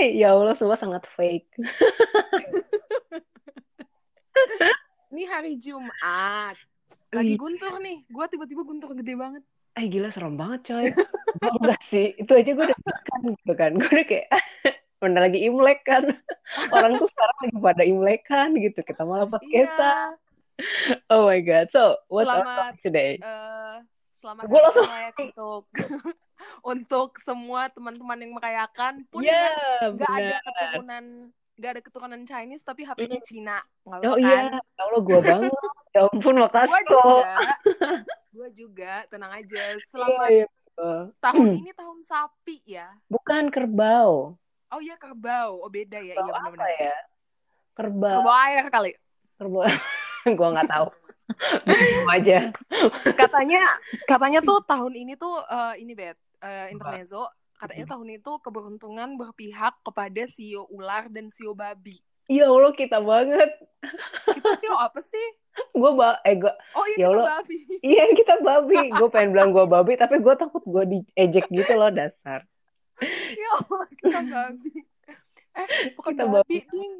Ya Allah semua sangat fake. Ini hari Jumat. Lagi guntur nih. Gue tiba-tiba guntur gede banget. Eh gila serem banget coy. Gue enggak sih. Itu aja gue udah kan gitu kan. Gue udah kayak bener lagi imlek kan. Orang tuh sekarang lagi pada imlek kan gitu. Kita malah Iya. podcastan. Oh my god. So, what's our topic today? Eh, selamat Gua hari langsung- untuk untuk semua teman-teman yang merayakan pun yang nggak ada keturunan nggak ada keturunan Chinese tapi HP-nya Cina nggak Oh iya, kan? ya Allah gue banget. Ya ampun, Gue makasih juga, kok. gue juga tenang aja. Iya, Selamat iya. betul. tahun ini tahun sapi ya. Bukan kerbau. Oh iya kerbau, oh beda ya, Kerbau iya apa benar-benar. ya? Kerbau. Kerbau air kali. Kerbau. gue nggak tahu. Aja. Katanya katanya tuh tahun ini tuh eh, ini bet eh, intermezzo katanya tahun itu keberuntungan berpihak kepada sio ular dan sio babi. Ya Allah kita banget. Kita sio apa sih? Gue ba eh gue Oh iya Ya kita Allah. babi. iya kita babi. Gue pengen bilang gue babi tapi gue takut gue diejek gitu loh dasar. Ya Allah kita babi. Eh bukan Kita babi, ding.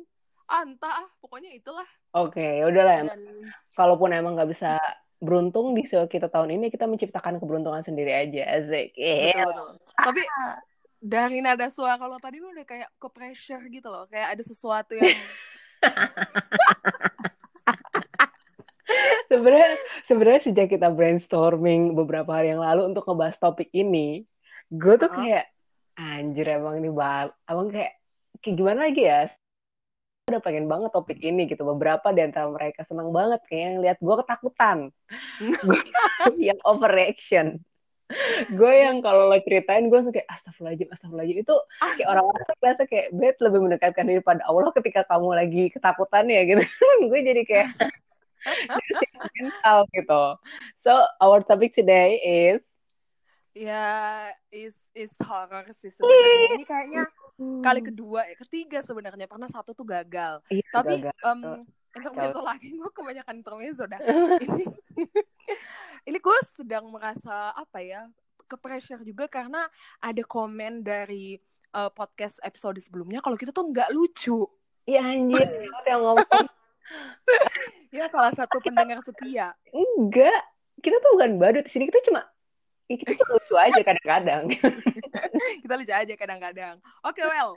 Ah, entah ah, pokoknya itulah. Oke, ya udahlah. Dan Kalaupun emang nggak bisa beruntung di show kita tahun ini kita menciptakan keberuntungan sendiri aja. Iya. betul betul. Tapi dari nada suara lo tadi lu udah kayak ke pressure gitu loh, kayak ada sesuatu yang Sebenarnya sebenarnya sejak kita brainstorming beberapa hari yang lalu untuk ngebahas topik ini, gue tuh kayak anjir emang ini bal, abang kayak kayak gimana lagi ya? Udah pengen banget topik ini gitu. Beberapa di antara mereka senang banget kayak yang lihat gue ketakutan, yang overreaction. Gue yang kalau lo ceritain gue langsung kayak astagfirullahaladzim, astagfirullahaladzim itu kayak orang-orang tuh biasa kayak bet lebih mendekatkan diri pada Allah ketika kamu lagi ketakutan ya gitu. gue jadi kayak mental gitu. So our topic today is ya is is horror sih sebenarnya. Ini kayaknya kali kedua, ya, ketiga sebenarnya. Pernah satu tuh gagal. Iya, Tapi gagal. em, intermezzo lagi gue kebanyakan intermezzo dah. ini ini gue sedang merasa apa ya ke pressure juga karena ada komen dari eh, podcast episode sebelumnya kalau kita tuh nggak lucu Iya anjir, yang ngomong ya salah satu pendengar setia enggak. Kita tuh bukan badut di sini kita cuma ya kita tuh lucu aja kadang-kadang. kita lucu aja kadang-kadang oke well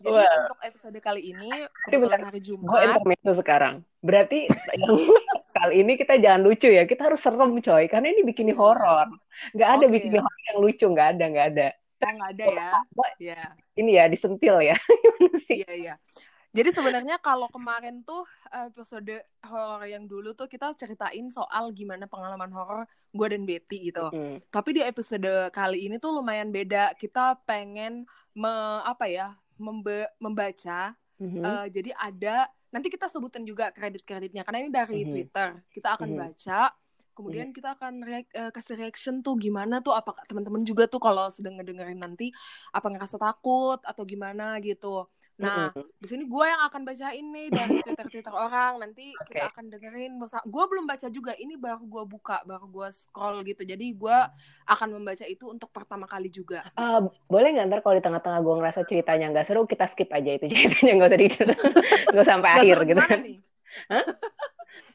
jadi Well. untuk episode kali ini kebetulan hari Gue Jumat intermezzo sekarang. Berarti yang kali ini kita jangan lucu ya. Kita harus serem coy, karena ini bikin Iya. horor. Nggak ada Oke. bikin horor yang lucu, nggak ada, nggak ada. oh nggak ada ya Wah, ya Ini ya disentil ya. iya iya jadi sebenarnya kalau kemarin tuh episode horor yang dulu tuh kita ceritain soal gimana pengalaman horor gue dan Betty gitu Hmm. Tapi di episode kali ini tuh lumayan beda. Kita pengen me, apa ya membe- membaca. Mhm. Eh, jadi ada nanti kita sebutin juga kredit-kreditnya karena ini dari Mhm. Twitter. Kita akan Mhm. baca. Kemudian kita akan reak- eh, kasih reaction tuh gimana tuh apa teman-teman juga tuh kalau sedang ngedengerin nanti apa ngerasa takut atau gimana gitu. Nah, Mhm. di sini gue yang akan bacain nih dari Twitter-Twitter orang. Nanti kita Oke. akan dengerin. Gue belum baca juga. Ini baru gue buka, baru gue scroll gitu. Jadi gue akan membaca itu untuk pertama kali juga. Ah, boleh nggak ntar kalau di tengah-tengah gue ngerasa ceritanya nggak seru, kita skip aja itu ceritanya nggak usah di nggak sampai akhir gitu kan. Hah?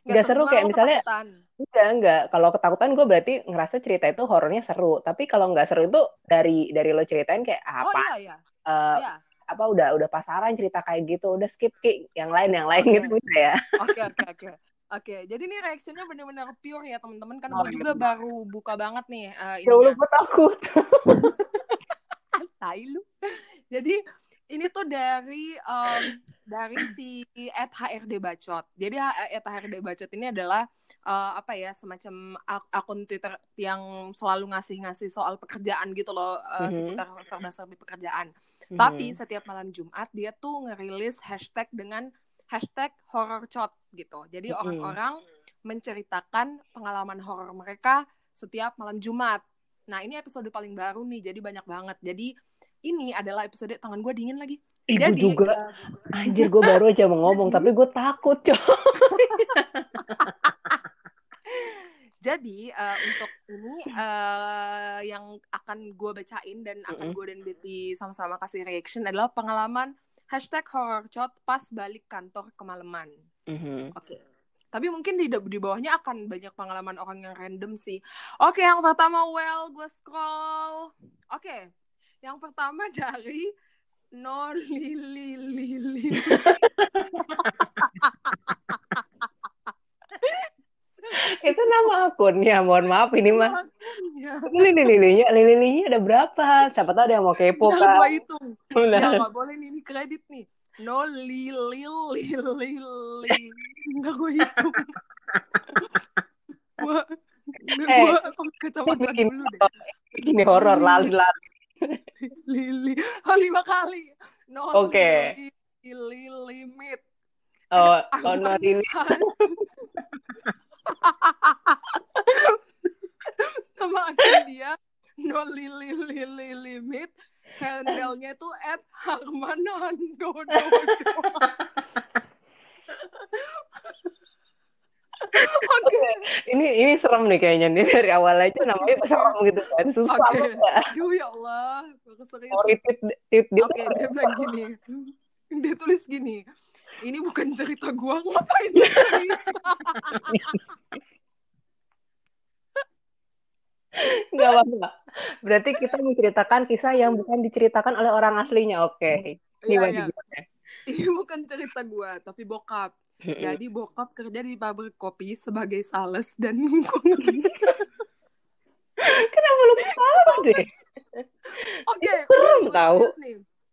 Nggak seru kayak misalnya- ketakutan? Enggak, enggak. Kalau ketakutan gue berarti ngerasa cerita itu horornya seru. Tapi kalau nggak seru itu dari dari lo ceritain kayak Oh apa? iya iya. eh, Iya. Apa udah udah pasaran cerita kayak gitu, udah skip Ki. yang lain yang lain Oke. gitu bisa ya. Oke oke oke. Oke, jadi ini reactionnya bener-bener pure ya teman-teman. Kan Oh, gue juga baru buka banget nih eh, Ya Allah, gue takut. Tai lu. Jadi ini tuh dari em, dari si at HRD Bacot. Jadi H- at HRD Bacot ini adalah eh, apa ya semacam ak- akun Twitter yang selalu ngasih-ngasih soal pekerjaan gitu loh eh, Mhm. seputar serba-serbi pekerjaan. Tapi Mhm. setiap malam Jumat dia tuh ngerilis hashtag dengan hashtag horrorcot gitu. Jadi Mhm. orang-orang menceritakan pengalaman horor mereka setiap malam Jumat. Nah ini episode paling baru nih, jadi banyak banget. Jadi ini adalah episode tangan gue dingin lagi. Gue Jadi juga. eh, Anjir, gue baru aja mau ngomong, Jadi- tapi gue takut, coy. Jadi uh, untuk ini uh, yang akan gue bacain dan akan Mm-mm. gue dan Betty sama-sama kasih reaction adalah pengalaman hashtag horror chat pas balik kantor kemalaman. Mhm. Oke. Tapi mungkin di, di bawahnya akan banyak pengalaman orang yang random sih. Oke, yang pertama well gue scroll. Oke. Yang pertama dari No Lili Lili. Itu nama akunnya. Mohon maaf ini mah. Lili lilinya, lili lilinya ada berapa? Siapa tahu ada yang mau kepo kan. gue hitung. Ya nggak boleh nih, ini kredit nih. No li li li li li. Nggak gue hitung. Gua, Eh, gua pakai kacamata bikin dulu deh. Gini horor lali-lali. Lili. Oh lima kali. No Oke. li li limit. Oh, oh no lili. Sama akun dia no li li li li limit. Handle-nya tuh at Harmanando. Oke. Ini ini serem nih kayaknya nih dari awal aja namanya serem gitu kan. Susah. Aduh ya Allah, serius. Dia. Oke, dia bilang gini. Dia tulis gini. Ini bukan cerita gua, ngapain dia cerita? Enggak apa-apa. Berarti kita menceritakan kisah yang bukan diceritakan oleh orang aslinya. Oke. Ini Iya, iya. Ini bukan cerita gua, tapi bokap. Jadi bokap kerja di pabrik kopi sebagai sales dan Kenapa lu ketawa deh? Oke, Serem gua tahu.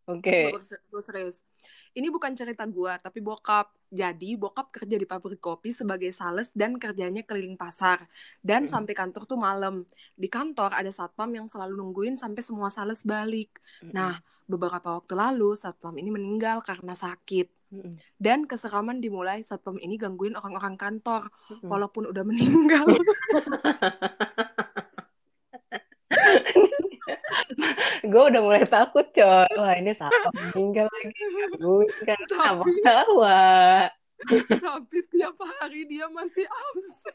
Oke. Gua serius. Ini bukan cerita gua, tapi bokap. Jadi bokap kerja di pabrik kopi sebagai sales dan kerjanya keliling pasar. Dan Hmm. sampai kantor tuh malam. Di kantor ada satpam yang selalu nungguin sampai semua sales balik. Nah, beberapa waktu lalu satpam ini meninggal karena sakit. Mm-mm. Dan keseraman dimulai satpam ini gangguin orang-orang kantor. Mm-mm. Walaupun udah meninggal. gue udah mulai takut coy wah ini siapa meninggal lagi gue kan Tapi- tawa Tapi tiap hari dia masih absen.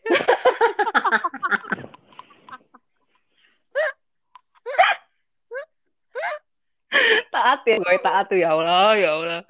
taat ya gue taat tuh ya Allah ya Allah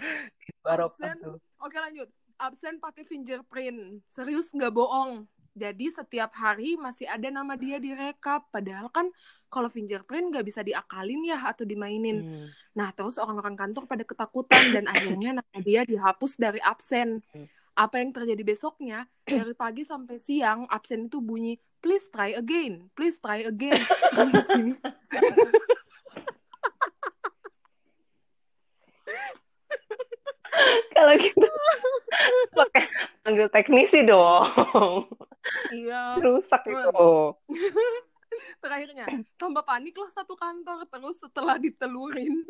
Absen. Oke lanjut. Absen pakai fingerprint. Serius nggak bohong. Jadi setiap hari masih ada nama dia di rekap. Padahal kan kalau fingerprint nggak bisa diakalin ya atau dimainin. Hmm. Nah terus orang-orang kantor pada ketakutan dan akhirnya nama dia dihapus dari absen. Hmm. Apa yang terjadi besoknya? Dari pagi sampai siang absen itu bunyi please try again, please try again. Sana sini. kalau gitu pakai panggil teknisi dong. Iya. rusak itu. Terakhirnya tambah panik lah satu kantor terus setelah ditelurin.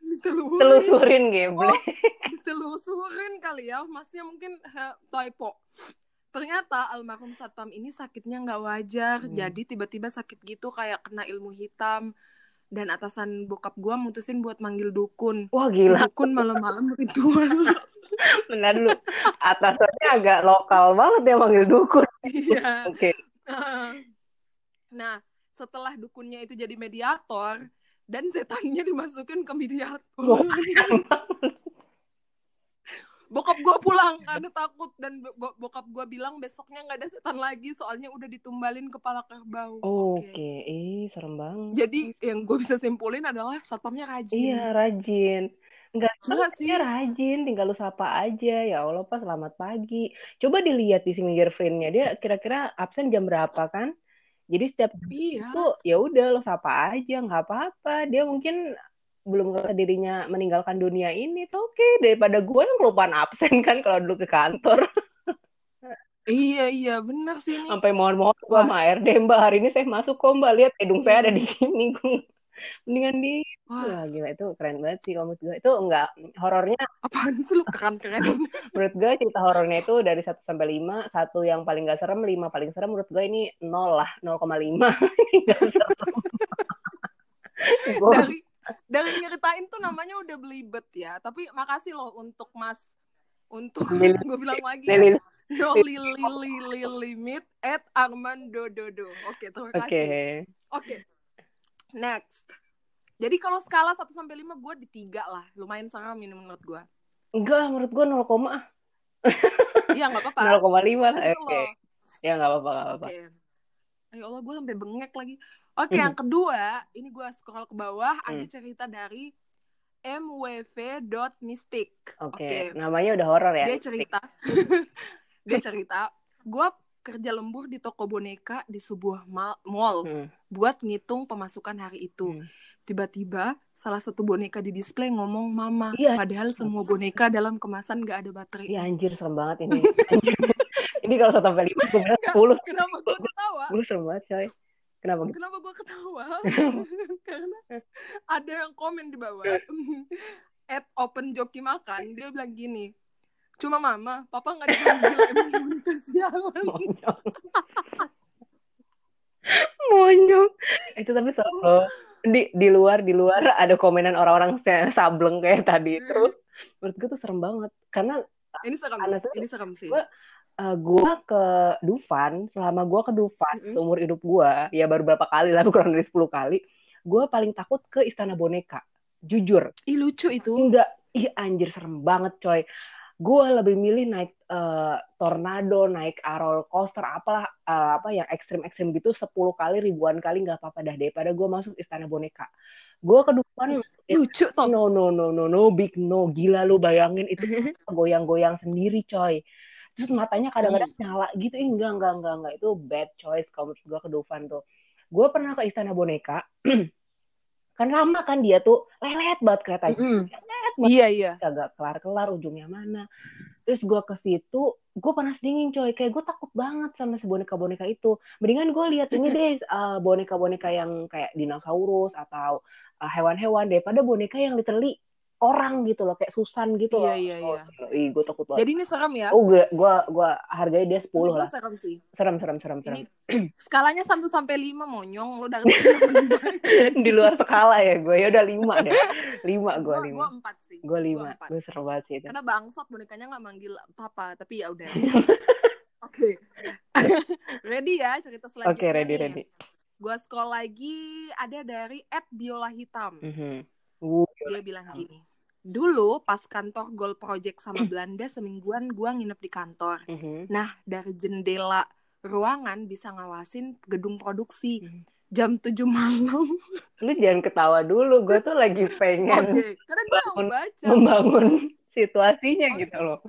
Ditelurin? Telusurin geble oh ditelusurin kali ya masnya mungkin eh, typo. Ternyata almarhum satpam ini sakitnya nggak wajar. Hmm. jadi tiba-tiba sakit gitu kayak kena ilmu hitam dan atasan bokap gua mutusin buat manggil dukun. Wah si gila. dukun malam-malam ritual. Benar dulu atasannya agak lokal banget ya manggil dukun. Iya. Oke. Nah, setelah dukunnya itu jadi mediator dan setannya dimasukin ke mediator. Wah, Bokap gue pulang karena takut dan bo- bokap gue bilang besoknya nggak ada setan lagi soalnya udah ditumbalin kepala kerbau. oke ih serem banget Jadi yang gue bisa simpulin adalah satpamnya rajin. Iya rajin. Enggak Gila sih. rajin, tinggal lu sapa aja. Ya Allah, Pak, selamat pagi. Coba dilihat di fingerprint-nya dia kira-kira absen jam berapa kan? Jadi setiap Iya. itu ya udah lo sapa aja, nggak apa-apa. Dia mungkin belum ngerasa dirinya meninggalkan dunia ini, tuh oke daripada gue yang kelupaan absen kan kalau dulu ke kantor. Iya iya benar sih ini. sampai mohon-mohon gue sama RD Mbak hari ini saya masuk kok Mbak. Lihat hidung saya ada di sini gue mendingan di Wah. Gila itu keren banget sih menurut gue itu enggak horornya apaan sih lu? Keren-keren. menurut gue cerita horornya itu dari 1 sampai 5 satu yang paling gak serem 5 paling serem menurut gue ini 0 lah 0,5 Nggak serem. Gua- dari dari nyeritain tuh namanya udah belibet ya. Tapi makasih loh untuk Mas untuk gue bilang lagi ya. No lili lili limit at Armando Dodo. Oke, terima Oke. kasih. Oke. Next. Jadi kalau skala 1 sampai 5 gue di 3 lah. Lumayan seram ini menurut gue. Enggak, menurut gue 0, ah. Iya, nggak apa-apa. 0,5 lah. Nanti Oke. Ya nggak apa-apa. Oke. Ya Allah, gue sampai bengek lagi. Oke, Hmm. yang kedua, ini gue scroll ke bawah, ada Hmm. cerita dari mwv.mystic. Oke. Namanya udah horor ya. Dia cerita, dia cerita, gue kerja lembur di toko boneka di sebuah ma- mall Hmm. buat ngitung pemasukan hari itu. Hmm. Tiba-tiba salah satu boneka di display ngomong mama, Iya. padahal semua boneka dalam kemasan gak ada baterai. Iya anjir serem banget ini. Ini kalau 1 sampai 5 gue 10. Kenapa gue ketawa? Gue serem banget coy. Kenapa gitu? Kenapa gue ketawa? Karena ada yang komen di bawah. At open joki makan, dia bilang gini. Cuma mama, papa gak dipanggil emang boneka sialan. Monyong. Itu tapi loh. Di di luar di luar ada komenan orang-orang sableng kayak tadi itu. Menurut gue tuh serem banget. Karena Ini serem, ini serem sih. Gua- uh, gue ke Dufan, selama gue ke Dufan Mm-mm. seumur hidup gue, ya baru berapa kali lah, kurang dari 10 kali, gue paling takut ke Istana Boneka. Jujur. Ih lucu itu. Enggak, ih anjir serem banget coy. Gue lebih milih naik eh, tornado, naik roller coaster, apalah eh, apa yang ekstrim-ekstrim gitu 10 kali, ribuan kali nggak apa-apa dah daripada gue masuk istana boneka. Gue ke depan, Lucu tuh. no no no no no big no, gila lu bayangin itu goyang-goyang sendiri coy. Terus matanya kadang-kadang nyala gitu, Ih, enggak enggak enggak enggak itu bad choice kalau menurut gue ke Dufan tuh. Gue pernah ke istana boneka, kan lama kan dia tuh lelet banget keretanya Mm-mm. lelet banget Iya, iya. kagak kelar-kelar ujungnya mana. Terus gue ke situ, gue panas dingin coy. Kayak gue takut banget sama si boneka-boneka itu. Mendingan gue lihat ini deh uh, boneka-boneka yang kayak dinosaurus atau uh, hewan-hewan daripada boneka yang literally orang gitu loh, kayak Susan gitu loh. Iya, iya, Oh, iya. Ih, gue takut banget. Jadi ini serem ya. Oh, gue gua gua hargai dia 10 Tapi gue lah. serem sih. Serem serem serem serem. Ini skalanya 1 sampai 5 monyong lu dari Di luar skala ya gue. Ya udah 5 deh. 5 gue gue 5. gue 4 sih. Gue 5. empat. Gue serem banget sih itu. Karena bangsat bonekanya nggak manggil papa, tapi ya udah. Oke. ready ya cerita selanjutnya. Oke, ready nih. ready. Gua scroll lagi ada dari Ed Biola Hitam. Mhm. Uh, Dia bilang gini. Dulu pas kantor Gold Project sama Hmm. Belanda semingguan gua nginep di kantor. mhm. Nah, dari jendela ruangan bisa ngawasin gedung produksi. Hmm. Jam 7 malam. lu jangan ketawa dulu gue tuh lagi Oke, pengen karena gue mau Bangun. baca. membangun situasinya Oke. gitu loh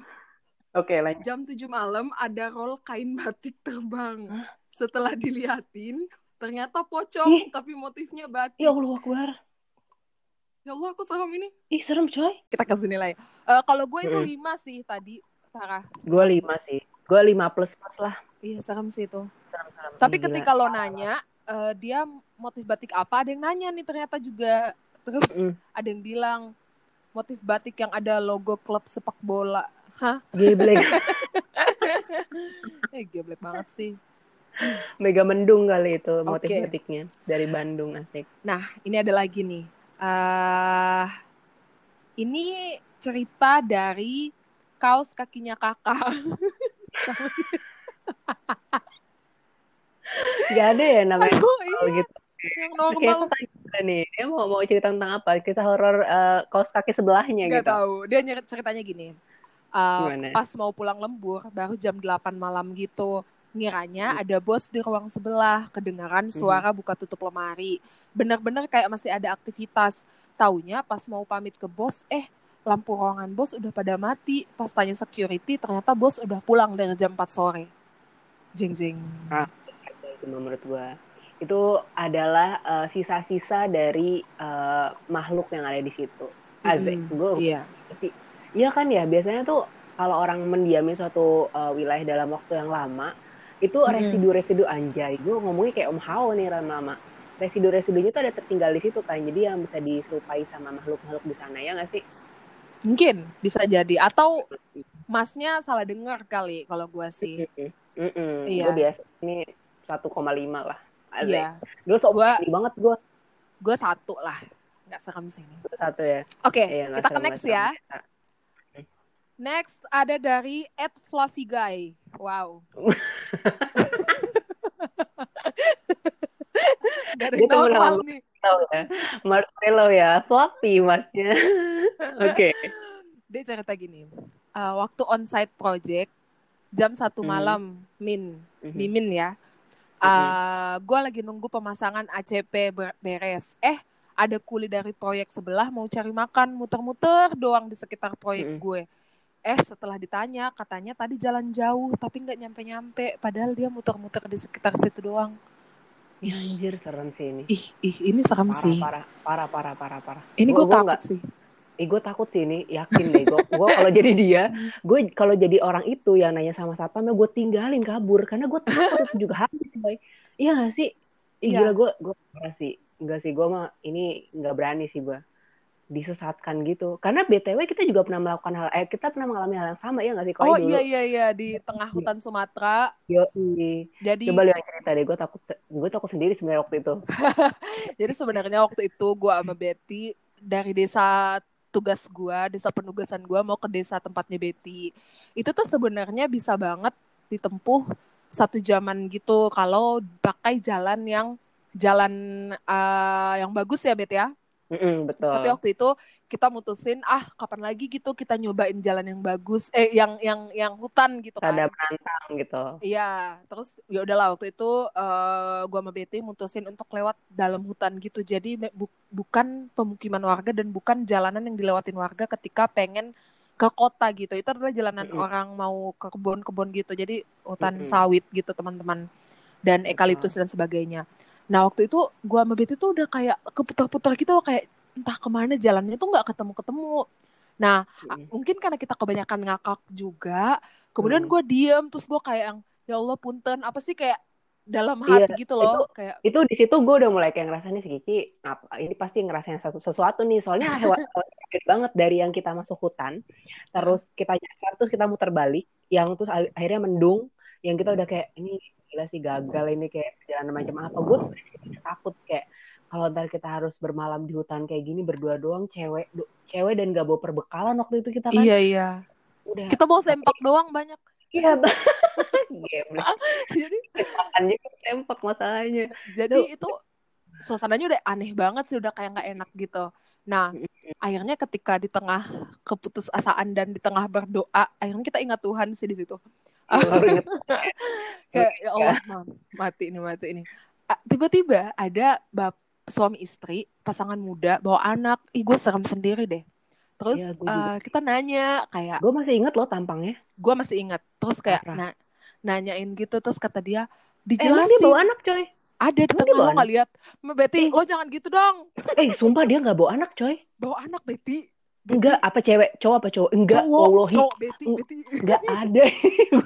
oke lanjut Jam 7 malam ada roll kain batik terbang. Setelah diliatin, ternyata pocong Ih. tapi motifnya batik. ya Allah akbar Ya Allah, aku serem ini. ih serem coy Kita kasih nilai. Eh, kalau gue itu Mm-mm. 5 sih tadi. Parah. gue lima sih gue lima plus plus lah Iya, serem sih itu. serem serem Tapi Ih, gila. ketika lo nanya, eh, dia motif batik apa? Ada yang nanya nih ternyata juga. Terus Mm. ada yang bilang motif batik yang ada logo klub sepak bola. Hah? geblek Eh, geblek banget sih. mega mendung kali itu motif Oke. batiknya dari Bandung asik Nah, ini ada lagi nih. Eh ini cerita dari kaos kakinya kakak. gak ada ya namanya Aduh, iya, gitu yang normal. nih dia mau mau cerita tentang apa kisah horor eh, kaos kaki sebelahnya Gak gitu tahu. Dia ceritanya gini. Gimana? pas mau pulang lembur, baru jam 8 malam gitu. Ngiranya Hmm. ada bos di ruang sebelah, kedengaran suara buka tutup lemari. Bener-bener kayak masih ada aktivitas. Taunya pas mau pamit ke bos, eh lampu ruangan bos udah pada mati. Pas tanya security, ternyata bos udah pulang dari jam 4 sore. Jeng jeng. itu menurut gua itu adalah eh, sisa-sisa dari eh, makhluk yang ada di situ. Azek, Mm-mm. gue Iya. Iya kan ya, biasanya tuh kalau orang mendiami suatu uh, wilayah dalam waktu yang lama, itu residu-residu anjay. Gue ngomongnya kayak Om Hao nih lama-lama. Residu-residunya tuh ada tertinggal di situ kan, jadi yang bisa diserupai sama makhluk-makhluk di sana ya nggak sih? Mungkin bisa jadi. Atau masnya salah dengar kali kalau gua sih. Mm-mm. Iya. Gue biasa ini 1,5 lah. Iya. Dulu sok Gua- banget gue Gue satu lah. Nggak serem sih ini. satu ya. Oke, Iya, nggak kita ke next ya. serem. Next ada dari Ed Flavigai. Wow. dari Dia sama nih. Ya. Marcelo ya, floppy masnya. Oke. Dia cerita gini. "Uh, waktu onsite project jam satu Hmm. malam min Mhm. mimin ya. Uh, gue lagi nunggu pemasangan ACP ber- beres. Eh, ada kuli dari proyek sebelah mau cari makan, muter-muter doang di sekitar proyek Mm-mm. gue. Eh, setelah ditanya, katanya tadi jalan jauh, tapi nggak nyampe-nyampe. Padahal dia muter-muter di sekitar situ doang. Ih, Anjir serem sih ini. ih, ih, ini serem Parah, sih. parah, parah, parah, parah, parah. Ini Gua- gue gua takut nggak- sih. Eh, gue takut sih ini, yakin deh. Gue, kalau jadi dia, gue kalau jadi orang itu yang nanya sama satpam, gue tinggalin kabur karena gue takut juga habis, boy. Iya gak sih? Ih, Iya. gila gue, gue parah sih. Enggak sih, gue mah ini nggak berani sih gue disesatkan gitu. Karena btw kita juga pernah melakukan hal, eh kita pernah mengalami hal yang sama ya nggak sih? Koi Oh dulu. iya iya iya di tengah hutan Sumatera. Yoi. Jadi Coba lu yang cerita deh, gue takut, gue takut sendiri sebenarnya waktu itu. jadi sebenarnya waktu itu gue sama Betty dari desa tugas gue, desa penugasan gue mau ke desa tempatnya Betty. Itu tuh sebenarnya bisa banget ditempuh satu jaman gitu kalau pakai jalan yang jalan eh, yang bagus ya Bet ya. Mm-mm, betul. Tapi waktu itu kita mutusin ah kapan lagi gitu kita nyobain jalan yang bagus eh yang yang yang hutan gitu kan. Ada menantang gitu. Iya, terus ya udahlah waktu itu eh gua sama Betty mutusin untuk lewat dalam hutan gitu. Jadi bu- bukan pemukiman warga dan bukan jalanan yang dilewatin warga ketika pengen ke kota gitu. Itu adalah jalanan Mm-mm. orang mau ke kebun-kebun gitu. Jadi hutan Mm-mm. sawit gitu teman-teman dan eukaliptus dan sebagainya. Nah waktu itu gua sama Betty tuh udah kayak keputar-putar gitu loh kayak entah ke mana jalannya tuh nggak ketemu-ketemu. Nah Mm-mm. mungkin karena kita kebanyakan ngakak juga kemudian Hmm. gue diem terus gue kayak yang ya Allah punten apa sih kayak dalam Iya, hati gitu loh kayak itu di situ gue udah mulai kayak ngerasain nih si Kiki apa ini pasti ngerasain satu sesuatu nih soalnya hewan kaget banget dari yang kita masuk hutan terus kita nyasar terus kita muter balik yang terus akhirnya mendung yang kita udah kayak ini gila sih gagal ini kayak perjalanan macam apa. Gue takut kayak kalau ntar kita harus bermalam di hutan kayak gini berdua doang cewek du- cewek dan gak bawa perbekalan waktu itu kita kan. Iya iya. Udah. Kita bawa sempak doang banyak. Iya jadi makan juga sempak masalahnya. Jadi Tuh. itu suasananya udah aneh banget sih udah kayak nggak enak gitu. Nah akhirnya ketika di tengah keputusasaan dan di tengah berdoa akhirnya kita ingat Tuhan sih di situ kayak ya Allah mam, mati ini mati ini tiba-tiba ada bap suami istri pasangan muda bawa anak. Ih gue serem sendiri deh. Terus Iya, juga. eh, kita nanya kayak gue masih inget loh tampangnya. Gue masih ingat. Terus kayak na- nanyain gitu terus kata dia Eh, emang dia dijelasin. bawa anak coy? Ada di dia tengah lo nggak lihat. Betty Ih. lo jangan gitu dong. Eh sumpah dia nggak bawa anak coy? Bawa anak Betty enggak apa cewek? Cowok apa cowok? Enggak cowok wallahi. cowok Eng- Betty. enggak ada. Gue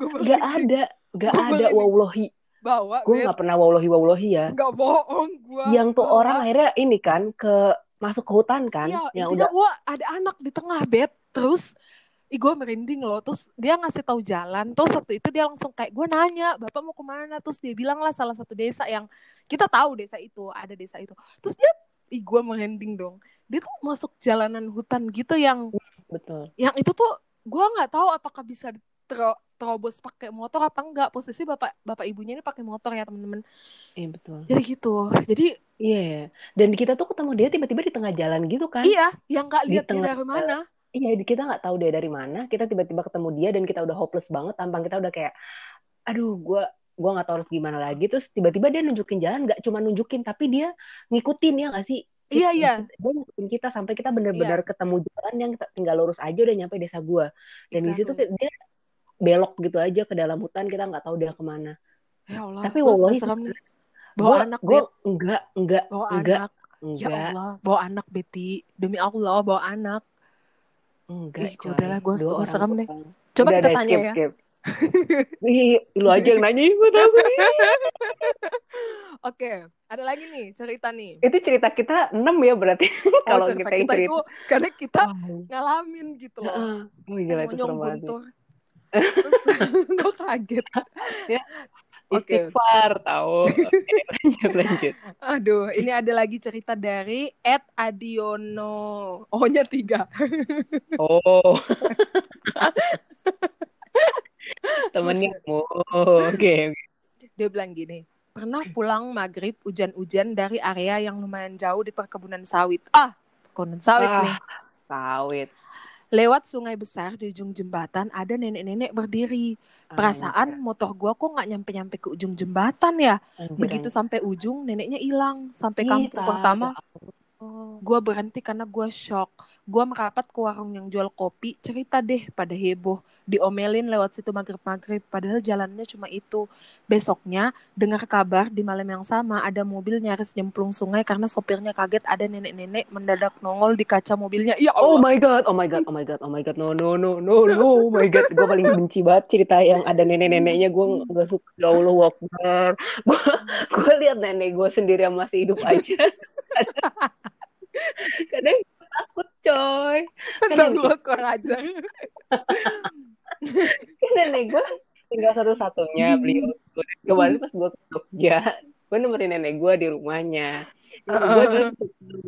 Gua enggak ada. Enggak ada wallahi. Bawa gue nggak pernah wallahi wallahi ya. Nggak bohong gue yang tuh orang akhirnya ini kan ke masuk ke hutan kan Iya, yang udah gua ada anak di tengah bed, terus Ih, gue merinding loh. Terus dia ngasih tahu jalan. Terus waktu itu dia langsung kayak gue nanya, bapak mau ke mana? Terus dia bilang lah salah satu desa yang kita tahu desa itu, ada desa itu. Terus dia, ih gue merinding dong. Dia tuh masuk jalanan hutan gitu yang, betul yang itu tuh gue nggak tahu apakah bisa tero- terobos pakai motor apa enggak. Posisi bapak bapak ibunya ini pakai motor ya teman-teman. iya betul Jadi gitu. Jadi iya ya. dan kita tuh ketemu dia tiba-tiba di tengah jalan gitu kan iya, yang nggak Di lihat dia tengah dari mana. Iya, kita nggak tahu dia dari mana. Kita tiba-tiba ketemu dia dan kita udah hopeless banget. Tampang kita udah kayak, aduh, gue gua nggak tahu harus gimana lagi. Terus tiba-tiba dia nunjukin jalan, nggak cuma nunjukin, tapi dia ngikutin ya nggak sih? Iya, iya. Dia ngikutin kita sampai kita bener-bener ketemu jalan yang tinggal lurus aja udah nyampe desa gua. Dan di situ Exactly. dia belok gitu aja ke dalam hutan. Kita nggak tahu dia ke mana. Ya Allah, Tapi gua wallahi. Gue Bawa anak, gue Bet. enggak, enggak, Bawa enggak, anak. Ya enggak, Allah, bawa anak Betty. Demi Allah, bawa anak. enggak, Ih, udahlah, gua- gua serem deh. doang. Coba Udah kita deh, tanya skip, ya. skip. Lu aja yang nanya, gue tahu. Oke, ada lagi nih cerita nih. Itu cerita kita 6 ya berarti Oh, kalau cerita kita kita cerita. itu karena kita Oh, ngalamin gitu loh. Oh, gila itu serem banget. Terus kaget. Oke. Istighfar tahu. Lanjut lanjut. Aduh, ini ada lagi cerita dari Ed Adiono. Oh-nya tiga. Oh. Temennya mu. Oke. Dia bilang gini, pernah pulang maghrib hujan-hujan dari area yang lumayan jauh di perkebunan sawit. Ah, perkebunan sawit Ah, nih. Sawit. Lewat sungai besar di ujung jembatan ada nenek-nenek berdiri. Perasaan motor gua kok nggak nyampe-nyampe ke ujung jembatan ya. Begitu sampai ujung, neneknya hilang. Sampai kampung pertama, Oh. gua berhenti karena gua shock. Gua merapat ke warung yang jual kopi, cerita deh pada heboh. Diomelin lewat situ maghrib-maghrib, padahal jalannya cuma itu. Besoknya, dengar kabar di malam yang sama ada mobil nyaris nyemplung sungai karena sopirnya kaget ada nenek-nenek mendadak nongol di kaca mobilnya. Ya Oh Allah. my god, oh my god, oh my god, oh my god, no no no no no, oh my god, gue paling benci banget cerita yang ada nenek-neneknya, gue nggak suka. Ya Allah Akbar, gue gue lihat nenek gue sendiri yang masih hidup aja, kadang gua takut coy, Sama kurang ajar. nenek gue tinggal satu-satunya beliau. Kemarin pas gue ke Jogja, gue nemenin nenek gue di rumahnya. Gue terus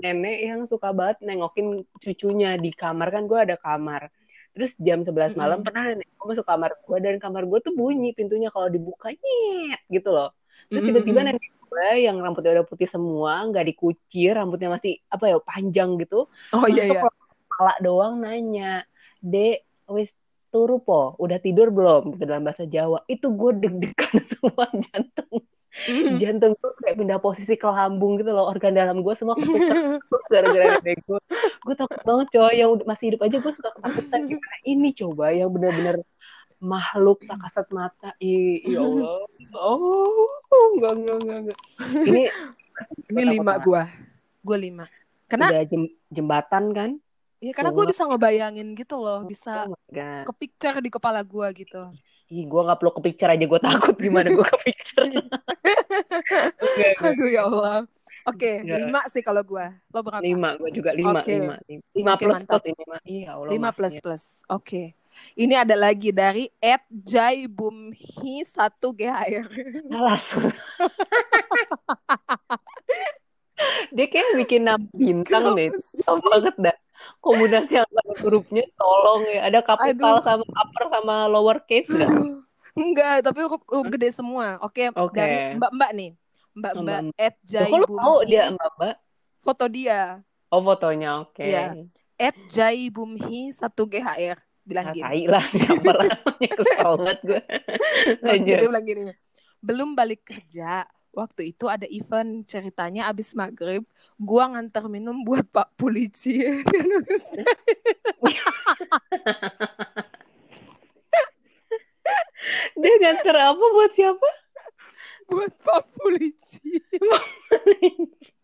nenek yang suka banget nengokin cucunya di kamar kan gue ada kamar. Terus jam 11 malam Mm-mm. pernah nenek gue masuk kamar gue dan kamar gue tuh bunyi pintunya kalau dibuka nyet gitu loh. Terus tiba-tiba nenek gue yang rambutnya udah putih semua, nggak dikucir, rambutnya masih apa ya panjang gitu, Oh iya masuk iya. ke kepala doang nanya, Dek, wis turu po, udah tidur belum? Gitu dalam bahasa Jawa. Itu gue deg-degan semua jantung. Mm. Jantung gue kayak pindah posisi ke lambung gitu loh. Organ dalam gue semua ketuker gara-gara nenek gue. Gue takut banget coy. Yang masih hidup aja gue suka ketakutan. Gimana ini coba yang benar-benar makhluk tak kasat mata. Ih, ya Allah. Oh, enggak, enggak, enggak, enggak. Ini Ini lima gua. Gua lima. Karena udah jem- jembatan kan? ya karena gue bisa ngebayangin gitu loh, bisa Oh ke picture di kepala gua gitu. Ih, gue gak perlu kepicture aja, gue takut gimana gue kepicture. Enggak, enggak. Aduh ya Allah. Oke, Enggak. lima sih kalau gua. Lo berapa? Lima, gue juga lima, Oke. lima, lima. Lima Oke, plus mantap. kok ini mah. Iya, Allah Lima plus plus. Oke. Ini ada lagi dari Ed Jai Bumhi 1 GHR. Salah. Sur. Dia kayak bikin nama bintang deh. Tahu banget dah. Kombinasi antara hurufnya tolong ya. Ada kapital Aduh. sama upper sama lower case nggak? Aduh. Enggak, tapi huruf, huruf gede semua. Oke, Oke. dari Mbak-mbak nih. Mbak-mbak Mbak-mbak. Ed Loh, Jai Kok lu dia Mbak Mbak? Foto dia. Oh fotonya, oke. Iya. Ed Jai Bumhi 1 GHR. Bilang Ah, gini. tai lah siapa lah kesel banget gue. Lanjut. Dia bilang gini, belum balik kerja. Waktu itu ada event ceritanya abis maghrib, gua nganter minum buat Pak Polisi. Dia nganter apa buat siapa? buat Pak Polisi.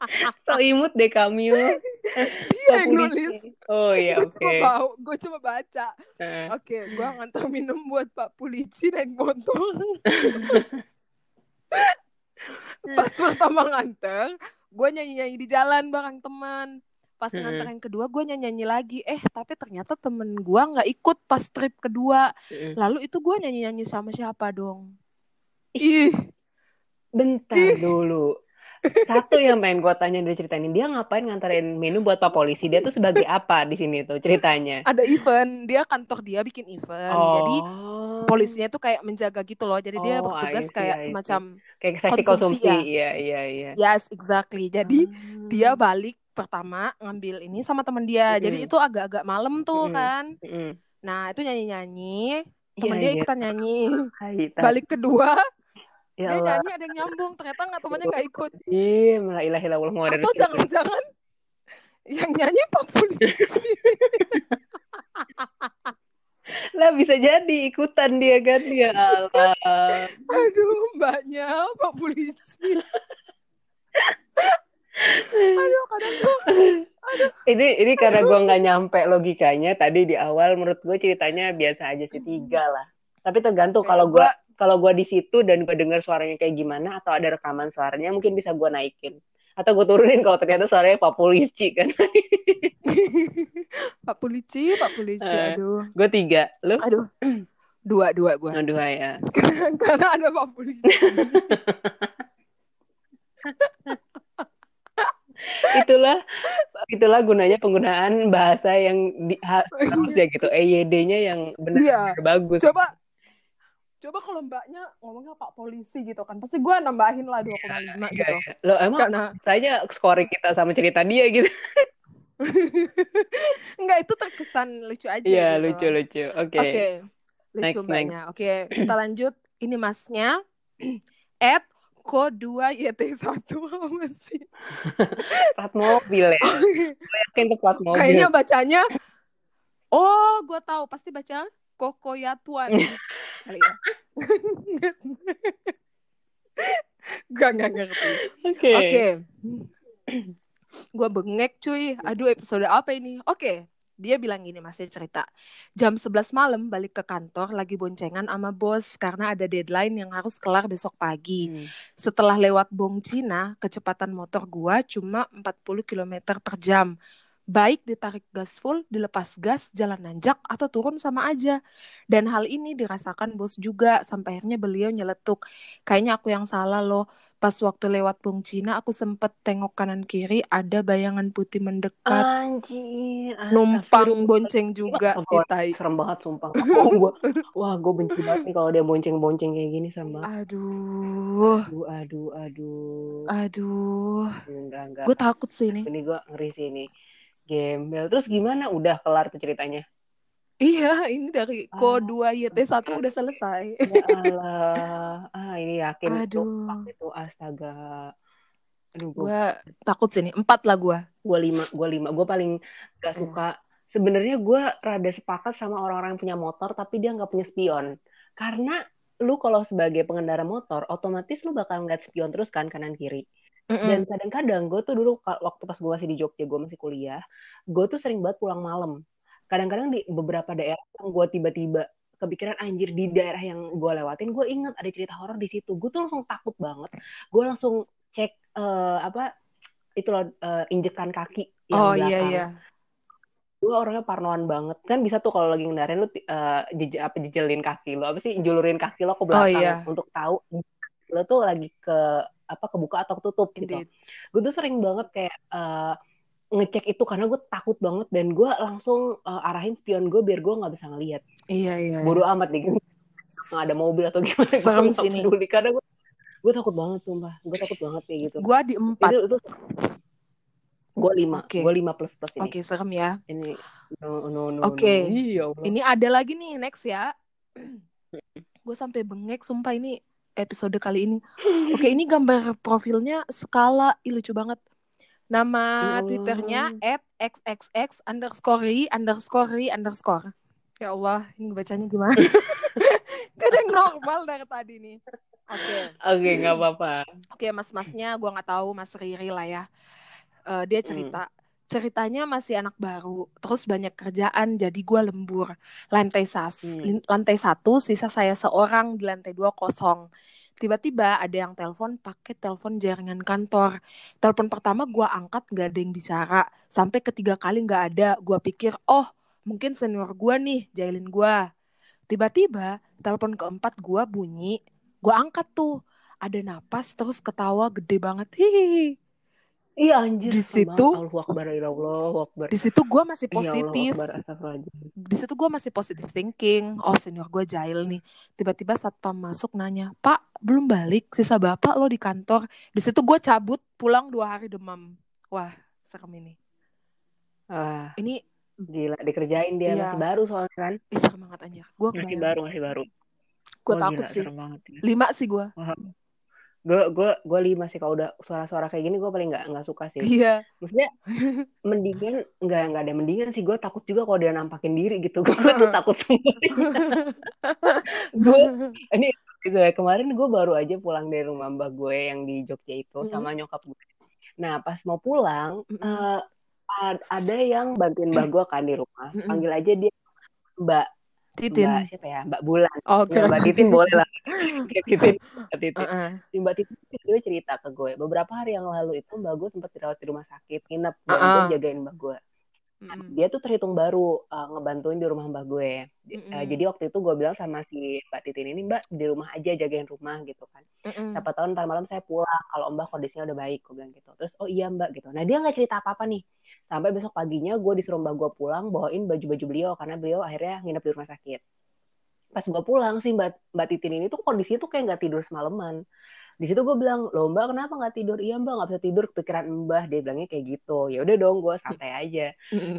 So imut deh kami lu. Dia yang nulis. Oh iya Gue oke. cuma bau, gue cuma baca. Nah, Oke, gua nganter minum buat Pak Polisi naik motor. Pas pertama nganter, gue nyanyi-nyanyi di jalan bareng teman. Pas Mm-mm. nganter yang kedua, gue nyanyi-nyanyi lagi. Eh, tapi ternyata temen gue nggak ikut pas trip kedua. mm. Lalu itu gue nyanyi-nyanyi sama siapa dong? Ih, Bentar dulu. Satu yang pengen gue tanya dari cerita ini, dia ngapain nganterin minum buat pak polisi? Dia tuh sebagai apa di sini tuh ceritanya? ada event. Dia kantor dia bikin event. Jadi Oh, polisinya tuh kayak menjaga gitu loh. Jadi dia Oh, bertugas I see, kayak semacam kayak konsumsi konsumsi. ya. Iya, iya, iya. yes, exactly. Jadi Ah. dia balik pertama ngambil ini sama temen dia. Jadi Mm-mm. itu agak-agak malam tuh Mm-mm. kan. Mm-mm. Nah, itu nyanyi-nyanyi. Temen Iya, dia iya. ikutan nyanyi. Hai. Balik kedua, Ya dia Allah. nyanyi ada yang nyambung. Ternyata nggak temennya nggak ikut. Ih, malah ilahi lawul mu'adar. Atau jangan-jangan yang nyanyi Pak Polisi. Lah bisa jadi ikutan dia kan ya Allah. Aduh, mbaknya Pak Polisi. Aduh, kadang tuh. Ini ini karena gue nggak nyampe logikanya tadi di awal menurut gue ceritanya biasa aja sih tiga lah. Tapi tergantung kalau gue gua- kalau gue di situ dan gue dengar suaranya kayak gimana atau ada rekaman suaranya mungkin bisa gue naikin atau gue turunin kalau ternyata suaranya pak polisi kan. Pak Polisi, Pak Polisi. Eh. Aduh. gue tiga, lu? Aduh. Dua, dua gue. Oh, dua ya. Karena ada Pak Polisi. itulah itulah gunanya penggunaan bahasa yang di, ha, harus ya gitu EYD-nya yang benar Iya. bagus Coba coba kalau mbaknya ngomongnya Pak Polisi gitu kan. Pasti gue nambahin lah 2,5 Iya, gitu. iya. Loh emang Karena saya scoring kita sama cerita dia gitu. enggak itu terkesan lucu aja Iya, gitu. lucu-lucu. Oke. Oke. Lucu Next, mbaknya. Oke, kita lanjut. Ini masnya at ko 2 YT1 apa sih? Plat mobil ya. Yakin itu plat mobil. Kayaknya bacanya Oh, gue tahu pasti baca Kokoyatuan kali ya. Gak, gak ngerti. Oke. Oke. Gue bengek cuy. Aduh episode apa ini? Oke. Dia bilang gini masih cerita. Jam 11 malam balik ke kantor lagi boncengan sama bos karena ada deadline yang harus kelar besok pagi. Hmm. Setelah lewat Bong Cina, kecepatan motor gua cuma 40 km per jam. Baik ditarik gas full, dilepas gas, jalan nanjak, atau turun sama aja. Dan hal ini dirasakan bos juga, sampai akhirnya beliau nyeletuk. Kayaknya aku yang salah loh. Pas waktu lewat Bong Cina, aku sempet tengok kanan kiri, ada bayangan putih mendekat. Anjir. numpang bonceng juga di tai. Serem banget sumpah. Oh, gua, wah, gue benci banget nih kalau dia bonceng-bonceng kayak gini banget. Aduh, Aduh, aduh, aduh. aduh. Enggak, enggak. Gue takut sih ini. Ini gue ngeri sih ini. Gembel. Terus gimana? Udah kelar tuh ceritanya? Iya, ini dari Ah, Ko 2 YT1 udah selesai. Ya Allah. Ah, ini yakin Aduh. fuck itu astaga. Aduh, gue Gue takut sih nih. Empat lah gue. gue lima, gue lima. Gue paling gak Hmm. suka. Sebenarnya gue rada sepakat sama orang-orang yang punya motor, tapi dia nggak punya spion. Karena lu kalau sebagai pengendara motor, otomatis lu bakal ngeliat spion terus kan kanan kiri. Dan kadang-kadang gue tuh dulu waktu pas gue masih di Jogja, gue masih kuliah, gue tuh sering banget pulang malam. Kadang-kadang di beberapa daerah yang gue tiba-tiba kepikiran anjir di daerah yang gue lewatin, gue inget ada cerita horor di situ. Gue tuh langsung takut banget. Gue langsung cek eh, apa itu loh eh, injekan kaki yang Oh belakang. iya iya. Gue orangnya parnoan banget. Kan bisa tuh kalau lagi ngendarin lu eh, jej- apa jejelin kaki lu, apa sih julurin kaki lo ke belakang iya. untuk tahu lo tuh lagi ke apa kebuka atau ketutup gitu gue tuh sering banget kayak eh, ngecek itu karena gue takut banget dan gue langsung eh, arahin spion gue biar gue nggak bisa ngelihat Iya iya. iya. bodoh amat nih nggak ada mobil atau gimana gue nggak peduli karena gue gue takut banget sumpah gue takut banget kayak gitu Gue di empat. itu itu gue lima Oke. gue lima plus plus ini Oke serem ya. ini no no no Oke. no. Iya, Allah. Ini ada lagi nih next ya. gue sampai bengek sumpah ini episode kali ini. Oke ini gambar profilnya skala, Ih, lucu banget. Nama Allah. twitternya at xxx underscore underscore underscore. Ya Allah, ini bacanya gimana? Gak ada yang normal dari tadi nih. Oke, oke nggak apa-apa oke mas-masnya gue nggak tahu Mas Riri lah ya. Eh, dia cerita ceritanya masih anak baru, terus banyak kerjaan, jadi gue lembur. Lantai sas, Hmm. lantai satu, sisa saya seorang di lantai dua kosong. Tiba-tiba ada yang telepon pakai telepon jaringan kantor. Telepon pertama gue angkat gak ada yang bicara. Sampai ketiga kali gak ada. Gue pikir, oh mungkin senior gue nih jailin gue. Tiba-tiba telepon keempat gue bunyi. Gue angkat tuh. Ada napas terus ketawa gede banget. Hihihi. Iya anjir Di situ- akbar ya akbar Di situ gue masih Allahu positif. akbar. Di situ gue masih positif thinking. Oh senior gue jahil nih. Tiba-tiba satpam masuk nanya, Pak belum balik. Sisa bapak lo di kantor. Di situ gue cabut pulang dua hari demam. Wah serem ini. ah Ini gila dikerjain dia Iya. masih baru soalnya kan ih, serem banget anjir. Gue masih baru masih baru Gue Wah, takut gila, sih. banget ya. Lima sih gue. Gue gue gue lima sih kalau udah suara-suara kayak gini gue paling nggak nggak suka sih. Iya. maksudnya mendingan nggak nggak ada mendingan sih. Gue takut juga kalau dia nampakin diri gitu. Gue tuh takut gue ini gitu ya. Kemarin gue baru aja pulang dari rumah mbak gue yang di Jogja itu Mm-mm. sama nyokap gue. Nah pas mau pulang eh, ad- ada yang bantuin mbak gue kan di rumah. Panggil aja dia mbak Titin. mbak siapa ya mbak Bulan Oke. Ya, mbak Titin boleh lah Kayak Titin mbak Titin Heeh. si Mbak Titi dia cerita ke gue beberapa hari yang lalu itu Mbak gue sempat dirawat di rumah sakit nginep dan Uh-uh. gue jagain Mbak gue dia tuh terhitung baru uh, ngebantuin di rumah mbak gue. Uh, jadi waktu itu gue bilang sama si Mbak Titin ini, Mbak di rumah aja jagain rumah gitu kan. Mm-mm. Siapa tahu ntar malam saya pulang kalau Mbak kondisinya udah baik, gue bilang gitu. Terus oh iya Mbak gitu. Nah dia nggak cerita apa-apa nih. Sampai besok paginya gue disuruh Mbak gue pulang bawain baju-baju beliau karena beliau akhirnya nginep di rumah sakit. Pas gue pulang sih Mbak Mbak Titin ini tuh kondisinya tuh kayak nggak tidur semalaman. Di situ gue bilang, loh Mbak kenapa nggak tidur? Iya Mbak nggak bisa tidur kepikiran Mbah. Dia bilangnya kayak gitu. Ya udah dong gue santai aja.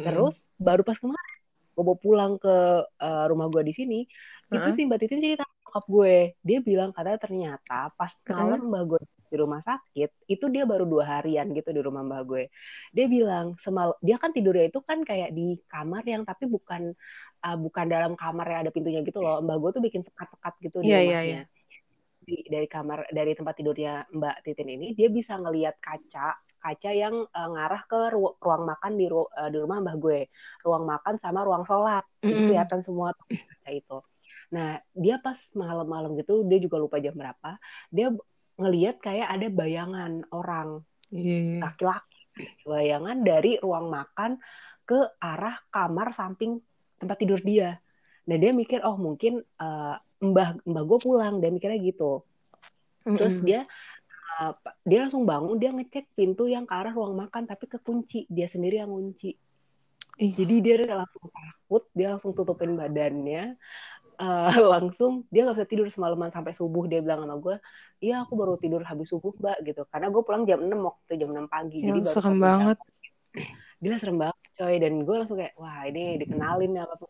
Terus baru pas kemarin gue mau pulang ke uh, rumah gue di sini, itu Heeh. sih Mbak Titin cerita sama nyokap gue. Dia bilang katanya ternyata pas malam Mbak gue di rumah sakit, itu dia baru dua harian gitu di rumah Mbak gue. Dia bilang semal dia kan tidurnya itu kan kayak di kamar yang tapi bukan uh, bukan dalam kamar yang ada pintunya gitu loh. Mbak gue tuh bikin sekat-sekat gitu di Iya, iya, rumahnya. Di- dari kamar dari tempat tidurnya Mbak Titin ini dia bisa ngelihat kaca kaca yang uh, ngarah ke ru- ruang makan di ru- uh, di rumah Mbah gue ruang makan sama ruang sholat jadi Mm-mm. kelihatan semua kaca itu nah dia pas malam-malam gitu dia juga lupa jam berapa dia ngelihat kayak ada bayangan orang. Iya. laki-laki bayangan dari ruang makan ke arah kamar samping tempat tidur dia. Nah dia mikir oh mungkin uh, mbah mbah gue pulang. Dia mikirnya gitu. Terus Mm-mm. dia uh, dia langsung bangun dia ngecek pintu yang ke arah ruang makan tapi kekunci. Dia sendiri yang kunci jadi dia langsung takut dia langsung tutupin badannya Uh, langsung dia nggak bisa tidur semalaman sampai subuh dia bilang sama gue iya aku baru tidur habis subuh mbak gitu. Karena gue pulang jam 6 waktu jam 6 pagi Ya, jadi baru serem jam. banget. gila serem banget coy. Dan gue langsung kayak wah ini dikenalin ya sama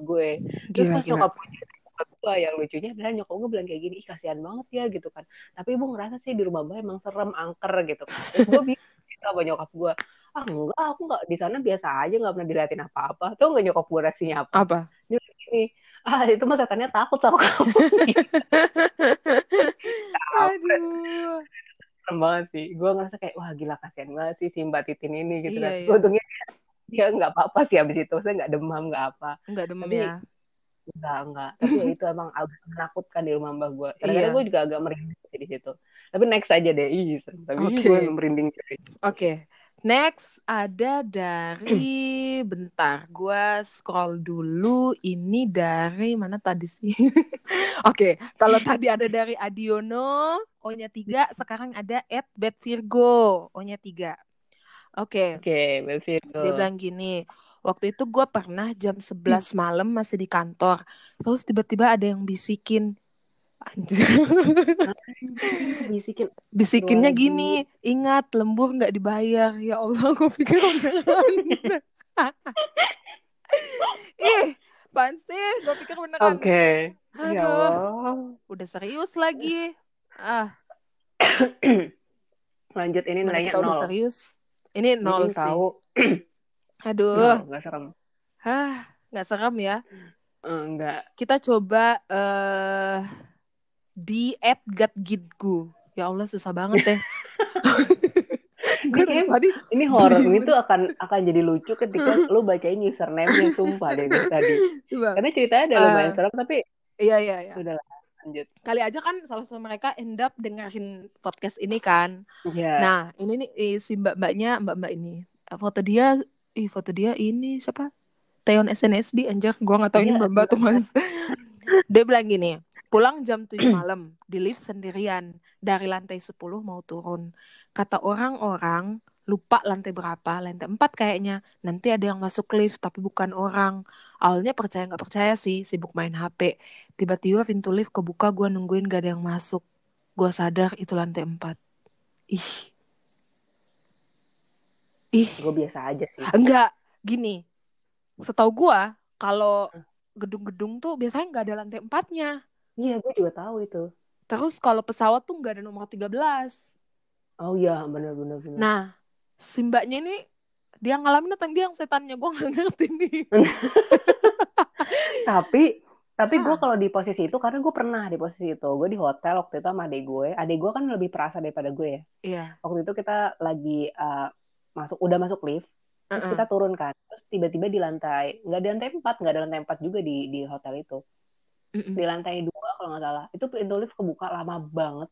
gue. Terus Gila, pas nyokap gue yang lucunya adalah nyokap gue bilang kayak gini ih kasihan banget ya gitu kan. Tapi ibu ngerasa sih di rumah gue emang serem angker gitu kan. Terus gue bilang sama nyokap gue ah enggak aku nggak di sana biasa aja nggak pernah diliatin apa-apa. Tuh nggak nyokap gue reaksinya apa? Apa? dia bilang gini ah itu mah setannya takut sama kamu Aduh. serem banget sih gue ngerasa kayak wah gila kasihan banget sih si mbak Titin ini gitu Iya, kan iya. untungnya dia- nggak apa-apa sih abis itu saya nggak demam nggak apa Enggak demam Tapi- ya. Enggak, enggak. Tapi ya itu emang agak menakutkan di rumah mbah gue. Kadang-kadang Iya. gue juga agak merinding di situ. Tapi next aja deh. Ih, tapi Oke. gue merinding. Oke. Next ada dari bentar, gua scroll dulu. Ini dari mana tadi sih? Oke, kalau tadi ada dari Adiono, O-nya tiga, sekarang ada at Bet Virgo, O-nya tiga. Oke, Oke, Mbak Virgo. dia bilang gini, waktu itu gua pernah jam 11 malam masih di kantor, terus tiba-tiba ada yang bisikin, anjir, Bisikin. bisikinnya Lagi. gini, ingat lembur nggak dibayar, ya Allah, gue pikir beneran. Ih, apaan sih? Gue pikir beneran. Oke. Ya Aduh, Allah. udah serius lagi. Ah, Lanjut ini nilainya kita udah nol. serius? Ini nol Mm, sih. tahu. Aduh, Nol, nggak serem. hah, nggak serem ya. Enggak. Kita coba eh di @gatgidgu. Ya Allah susah banget deh. Gue Ini- tadi Ini horor ini tuh akan akan jadi lucu ketika lu bacain username-nya sumpah deh tadi. coba. Karena ceritanya ada lumayan serem tapi Iya iya iya. udah lah, lanjut. Kali aja kan salah satu mereka end up dengerin podcast ini kan. Iya. Nah, ini nih eh, si mbak-mbaknya, mbak-mbak ini. Eh, Foto dia, ih foto dia ini siapa? Teon SNSD anjir, gua nggak tahu ini Iya, mbak-mbak tuh mas. dia bilang gini, pulang jam 7 malam, di lift sendirian, dari lantai 10 mau turun. Kata orang-orang, lupa lantai berapa, lantai 4 kayaknya. Nanti ada yang masuk lift, tapi bukan orang. Awalnya percaya nggak percaya sih, sibuk main HP. Tiba-tiba pintu lift kebuka, gua nungguin gak ada yang masuk. Gua sadar itu lantai 4. Ih, ih, Gue biasa aja sih. enggak, gini. Setahu gua, kalau gedung-gedung tuh biasanya nggak ada lantai empatnya. Iya, gue juga tahu itu. Terus kalau pesawat tuh nggak ada nomor 13. Oh iya, benar-benar benar. Nah, si mbaknya ini dia ngalamin atau dia yang setannya gue nggak ngerti nih. Tapi tapi gue Ah. kalau di posisi itu karena gue pernah di posisi itu. Gue di hotel waktu itu sama adik gue. Adik gue kan lebih perasa daripada gue ya. Iya. Waktu itu kita lagi uh, masuk udah masuk lift, terus Uh-uh. kita turun kan. Terus tiba-tiba di lantai, nggak di lantai empat, nggak ada lantai empat juga di di hotel itu. Mm-mm. Di lantai dua kalau nggak salah. Itu pintu lift kebuka lama banget.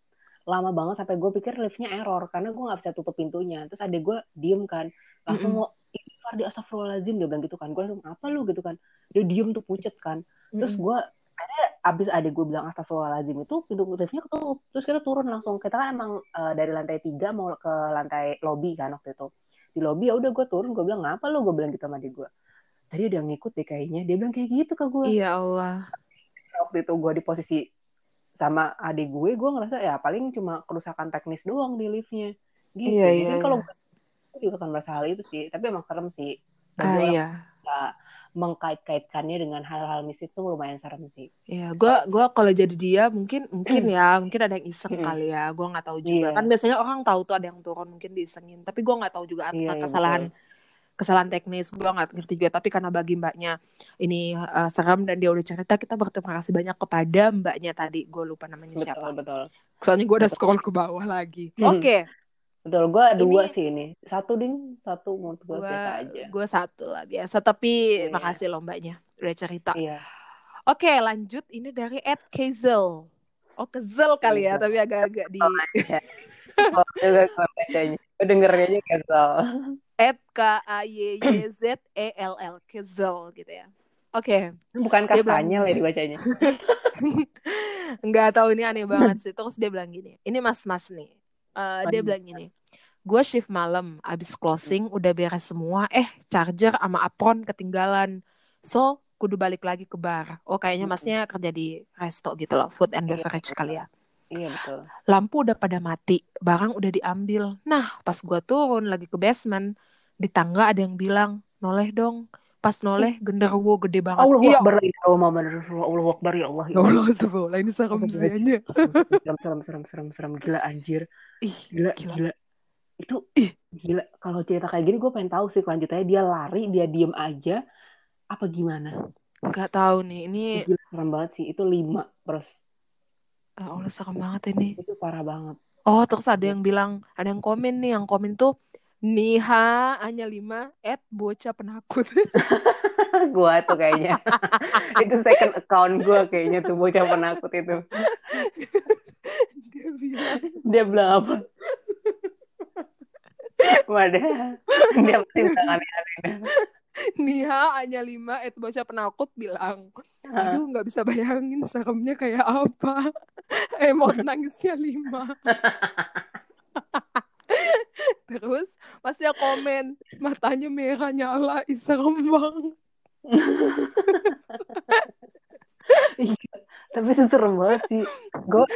Lama banget sampai gue pikir liftnya error karena gue nggak bisa tutup pintunya. Terus adik gue diem kan, langsung mau Fardi astagfirullahaladzim dia bilang gitu kan. Gue langsung apa lu? gitu kan. Dia diem tuh pucet kan. Terus gue ada abis adik gue bilang astagfirullahaladzim itu pintu liftnya ketutup. Terus kita turun langsung. Kita kan emang eh, dari lantai tiga mau ke lantai lobby kan waktu itu. Di lobby ya udah gue turun gue bilang ngapa lu? Gue bilang gitu sama adik gue tadi ada yang ngikut deh kayaknya. Dia bilang kayak gitu ke gue Iya Allah. Waktu itu gue di posisi sama adik gue gue ngerasa ya paling cuma kerusakan teknis doang di liftnya gitu Iya, iya, mungkin kalau iya. gue juga akan merasa hal itu sih tapi emang serem sih Ah iya. mengkait-kaitkannya dengan hal-hal mistis tuh lumayan serem sih Iya, gua gua kalau jadi dia mungkin mungkin ya, mungkin ada yang iseng kali ya. Gua nggak tahu juga. Iya. Kan biasanya orang tahu tuh ada yang turun mungkin diisengin. Tapi gua nggak tahu juga apa Iya, iya, kesalahan teknis. Gua nggak ngerti juga. Tapi karena bagi mbaknya ini uh, serem dan dia udah cerita, kita berterima kasih banyak kepada mbaknya tadi. Gue lupa namanya betul siapa. betul Soalnya gue udah Betul. scroll ke bawah lagi. Hmm. Oke, betul gue dua Ini- sih ini satu ding satu menurut gue biasa aja gua satu lah biasa. Tapi Iya. makasih loh mbaknya udah cerita. iya Oke, lanjut. Ini dari Ed Kazel. Oh, Kezel kali ya, Kezel. tapi agak-agak di oh, juga gue bacanya gue dengernya aja kesel Ed K A Y Y Z E L L Kezel gitu ya. Oke, bukan Dia bilang- kastanya lah dibacanya nggak tahu ini aneh banget sih. Terus dia bilang gini, ini mas-mas nih. Eh, dia bilang gini, gue shift malam, abis closing udah beres semua, eh charger sama apron ketinggalan. So, kudu balik lagi ke bar. Oh, kayaknya masnya kerja di resto gitu loh, food and Iya, beverage kali ya. Iya betul lampu udah pada mati, barang udah diambil. Nah, pas gua turun lagi ke basement, di tangga ada yang bilang, noleh dong. Pas noleh, genderuwo gede banget. Allah Iya. Akbar ya Allah Muhammad Rasulullah Allah Akbar ya Allah Ya Allah, astagfirullah, ini serem sih Astagfirullah. aja. serem serem serem serem serem gila anjir Ih, gila Gila. gila, itu Ih. gila kalau cerita kayak gini gue pengen tahu sih kelanjutannya dia lari dia diem aja apa gimana nggak tahu nih, ini gila serem banget sih itu lima terus Ya Allah serem banget ini. itu parah banget. Oh, terus ada yang bilang, ada yang komen nih, yang komen tuh Niha hanya lima at bocah penakut. gue tuh kayaknya. Itu second account gue kayaknya tuh bocah penakut itu. Dia bilang, dia bilang apa? Wadah, dia pasti bilang aneh-aneh. Niha hanya lima at bocah penakut bilang, Ah, Aduh, nggak bisa bayangin seremnya kayak apa. Emot nangisnya lima. Terus masnya komen, matanya merah nyala, serem banget. Tapi itu serem banget sih. Gue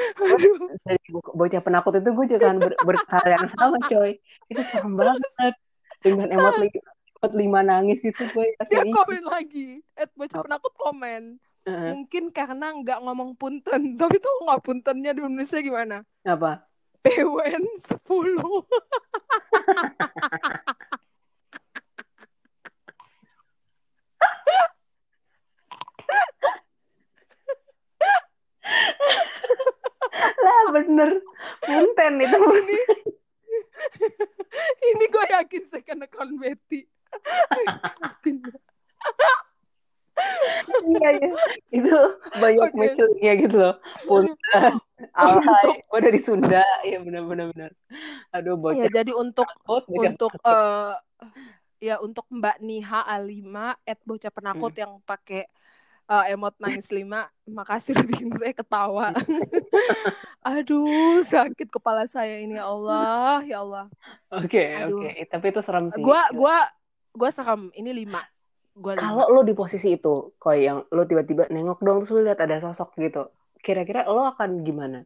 dari bocah penakut itu gue juga akan ber, berhal yang sama coy. Itu serem banget. Dengan emot, li, emot lima nangis itu gue dia komen lagi. At Apa? penakut komen. Heeh. Mungkin karena nggak ngomong punten. Tapi tuh nggak puntennya di Indonesia gimana? apa? PWN 10. Lah bener. Punten itu. Ini ini gue yakin second account Betty. Iya, iya. Itu banyak Oke. mencelingnya gitu loh. Punten. Alay. Gue dari Sunda. Iya bener-bener. bener. Aduh Ya bocah jadi untuk bocah untuk eh ya untuk Mbak Niha Alima at bocah penakut yang pakai eh, emot nangis lima makasih udah bikin saya ketawa aduh sakit kepala saya ini ya Allah ya Allah Oke, Aduh. oke. Tapi itu serem sih. gua gua gua serem ini lima gua Kalau lo di posisi itu, koi yang lo tiba-tiba nengok dong terus lo lihat ada sosok gitu, kira-kira lo akan gimana?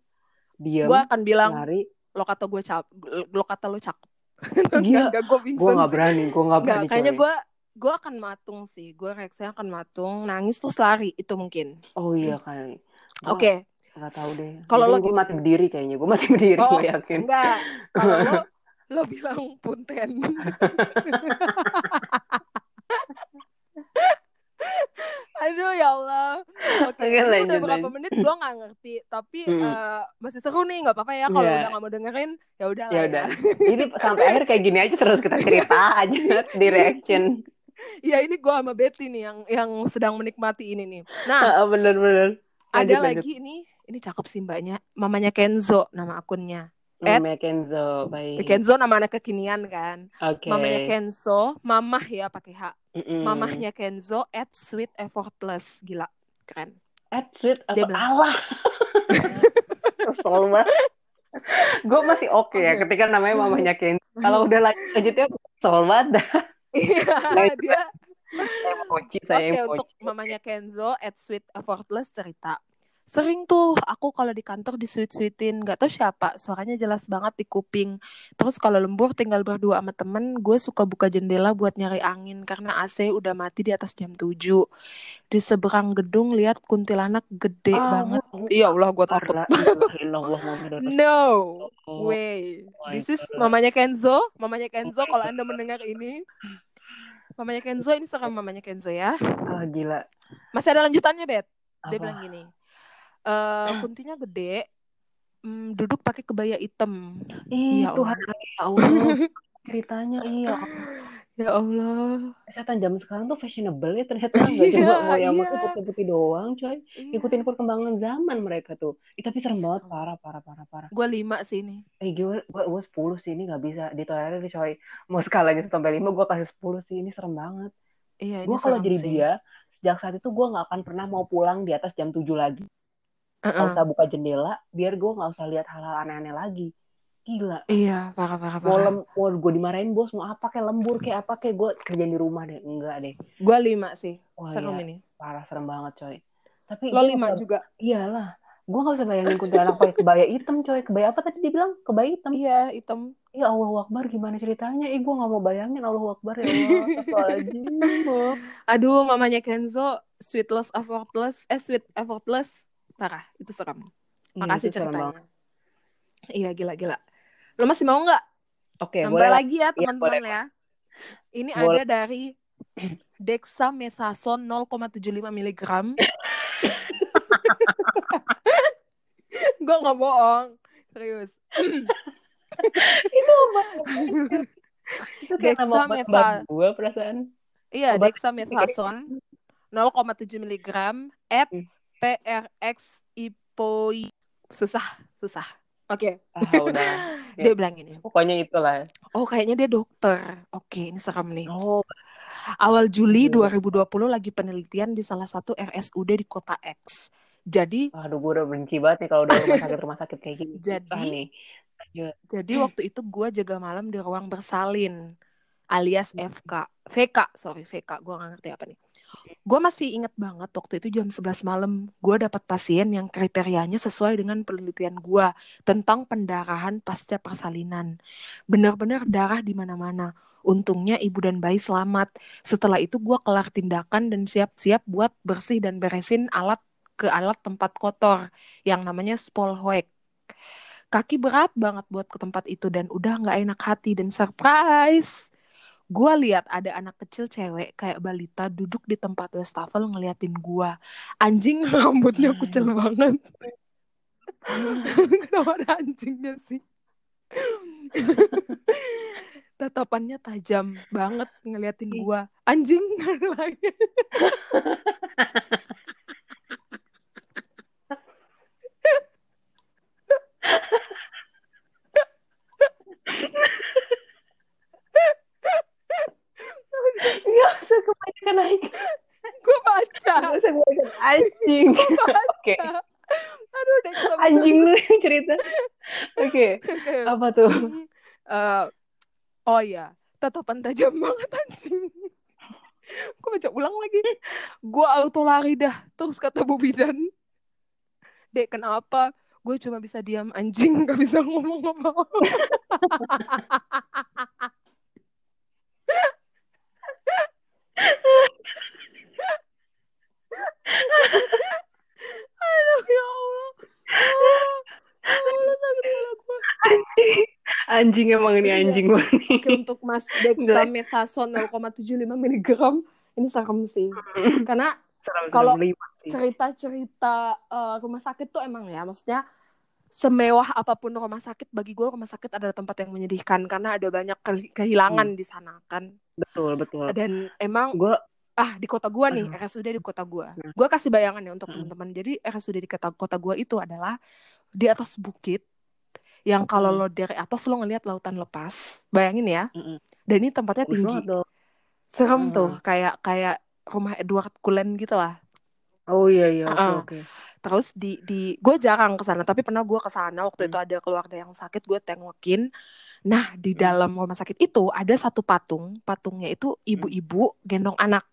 Diam, gua akan bilang lari? lo kata gue cap lo kata lo cakep Gila, Enggak, gue gue nggak berani, gue Nggak, berani. kayaknya coy. gue gue akan matung sih gue reaksinya akan matung nangis terus lari itu mungkin Oh iya kan. oke Gak tahu deh. Kalau lo gue mati berdiri kayaknya, gue mati berdiri, Oh, gue yakin. Enggak, kalau lo lo bilang punten. Aduh ya Allah. Oke, Oke, ini udah berapa lanjut. menit gue nggak ngerti, tapi Mm. eh, masih seru nih, nggak apa-apa ya kalau Iya. udah nggak mau dengerin, ya udah Ya lah udah. Ini sampai akhir kayak gini aja terus kita cerita aja di reaction. Ya ini gue sama Betty nih yang yang sedang menikmati ini nih. Nah, Bener-bener. ada lanjut. lagi ini, ini cakep sih mbaknya, mamanya Kenzo nama akunnya. Mamanya Kenzo, baik. Kenzo nama anak kekinian kan. Oke. Mamanya Kenzo, mamah ya pakai H. Mm-mm. Mamahnya Kenzo at sweet effortless. Gila, keren. At sweet Dia atau bilang. Allah. Banget. Gue masih oke ya Oke. ketika namanya mamanya Kenzo. Kalau udah lanjut lanjutnya kesel banget. Iya, dia Saya emoji, saya Oke, emoji. untuk mamanya Kenzo at Sweet Effortless cerita. Sering tuh aku kalau di kantor disuit-suitin, gak tau siapa, suaranya jelas banget di kuping. Terus kalau lembur tinggal berdua sama temen, gue suka buka jendela buat nyari angin karena AC udah mati di atas jam 7. Di seberang gedung lihat kuntilanak gede Ah, banget. gua- Iya Allah, gue takut. No way. Oh This is mamanya Kenzo, mamanya Kenzo. Kalau anda mendengar ini, mamanya Kenzo ini serem mamanya Kenzo ya. Ah, gila. Masih ada lanjutannya, Bet. Dia Apa? bilang gini, eh kuntinya gede, mm, duduk pakai kebaya hitam. Ih, Ya Tuhan, Allah. ya Allah. Ceritanya iya. Ya Allah. Kesehatan zaman sekarang tuh fashionable ya ternyata nggak cuma Iya, mau yang iya. pakai putih-putih doang, coy. Iya. Ikutin perkembangan zaman mereka tuh. Ih, tapi serem banget, parah, parah, parah, parah. Gue lima sih ini. Eh, gue, gue, gue 10 sih, ini nggak bisa ditolerir, coy. Mau skalanya 1 sampai 5, gue kasih 10 sih. Ini serem banget. Iya, ini Gue kalau jadi sih. dia, sejak saat itu gue nggak akan pernah mau pulang di atas jam 7 lagi. Nggak usah buka jendela, biar gue nggak usah lihat hal-hal aneh-aneh lagi. Gila. Iya, parah parah Mau, parah. lem, mau gue dimarahin bos, mau apa kayak lembur kayak apa kayak gue kerjain di rumah deh. Enggak deh. Gue lima sih. Wah, Serem iya. ini. Parah, serem banget coy. Tapi Lo gua lima juga. Iyalah. Gue gak bisa bayangin kuntilanak pakai kebaya hitam coy. Kebaya apa tadi dibilang? Kebaya hitam. Iya, hitam. Ya Allah Akbar gimana ceritanya? Eh gue gak mau bayangin Allah Akbar ya Allah. Aduh, mamanya Kenzo, sweetless effortless, eh sweet effortless, parah. Itu serem. Makasih Ih, itu serem banget. ceritanya. Iya, gila-gila. Lo masih mau nggak? Oke, Nambah boleh lagi ya teman-teman boleh. ya. Ini Boleh. ada dari dexamethasone 0,75 mg. Gue nggak bohong, serius. itu apa? itu kayak nama obat Dexamethasone. obat gue perasaan. Iya, dexamethasone 0,7 mg at Hmm. PRX IPOI. Susah, susah. Oke, Ah udah. dia Ya. bilang gini. Pokoknya itulah. Oh, kayaknya dia dokter. Oke, ini serem nih. Oh, Awal Juli Iya. 2020 lagi penelitian di salah satu RSUD di kota X. Jadi, aduh gue udah benci banget nih kalau udah rumah sakit rumah sakit kayak gini. Jadi- nih. jadi waktu itu gue jaga malam di ruang bersalin alias FK. VK, sorry VK, gue gak ngerti apa nih. Gue masih inget banget waktu itu jam 11 malam, gue dapat pasien yang kriterianya sesuai dengan penelitian gue tentang pendarahan pasca persalinan. Bener-bener darah di mana-mana. Untungnya ibu dan bayi selamat. Setelah itu gue kelar tindakan dan siap-siap buat bersih dan beresin alat ke alat tempat kotor yang namanya spolhoek. Kaki berat banget buat ke tempat itu dan udah nggak enak hati dan surprise. Gue lihat ada anak kecil cewek kayak balita duduk di tempat wastafel ngeliatin gue. Anjing rambutnya kucel banget. Kenapa ada anjingnya sih? Tatapannya tajam banget ngeliatin gue. Anjing lagi. Gak kebanyakan naik. Gue baca. Anjing. Oke. Aduh, deh, Anjing lu yang cerita. Oke. Apa tuh? Eh, oh ya, tatapan tajam banget anjing. Gue baca ulang lagi. Gue auto lari dah. Terus kata Bu Bidan. Dek, kenapa? Gue cuma bisa diam anjing. Gak bisa ngomong apa-apa. Aduh, ya Allah. Ah, ya Allah, sakit kepala gue. Anjing emang ini Iya. anjing banget nih. Oke, untuk Mas Dexamethasone 0,75 mg ini serem sih. Karena Kalau cerita-cerita eh, rumah sakit tuh emang ya, maksudnya semewah apa pun rumah sakit bagi gue rumah sakit adalah tempat yang menyedihkan karena ada banyak ke- kehilangan di sana kan. Betul, betul. Dan emang Gue ah di kota gua nih Aduh. RSUD di kota gua. Hmm. Gua kasih bayangan ya untuk Hmm. teman-teman. Jadi RSUD di kota kota gua itu adalah di atas bukit yang kalau Hmm. lo dari atas lo ngelihat lautan lepas bayangin ya Mm-mm. dan ini tempatnya tinggi serem Hmm. tuh kayak kayak rumah Edward Cullen gitu lah Oh iya iya oke Heeh. oke. Terus di di gue jarang ke sana tapi pernah gue ke sana waktu Hmm. itu ada keluarga yang sakit gue tengokin nah di Hmm. dalam rumah sakit itu ada satu patung patungnya itu ibu-ibu gendong anak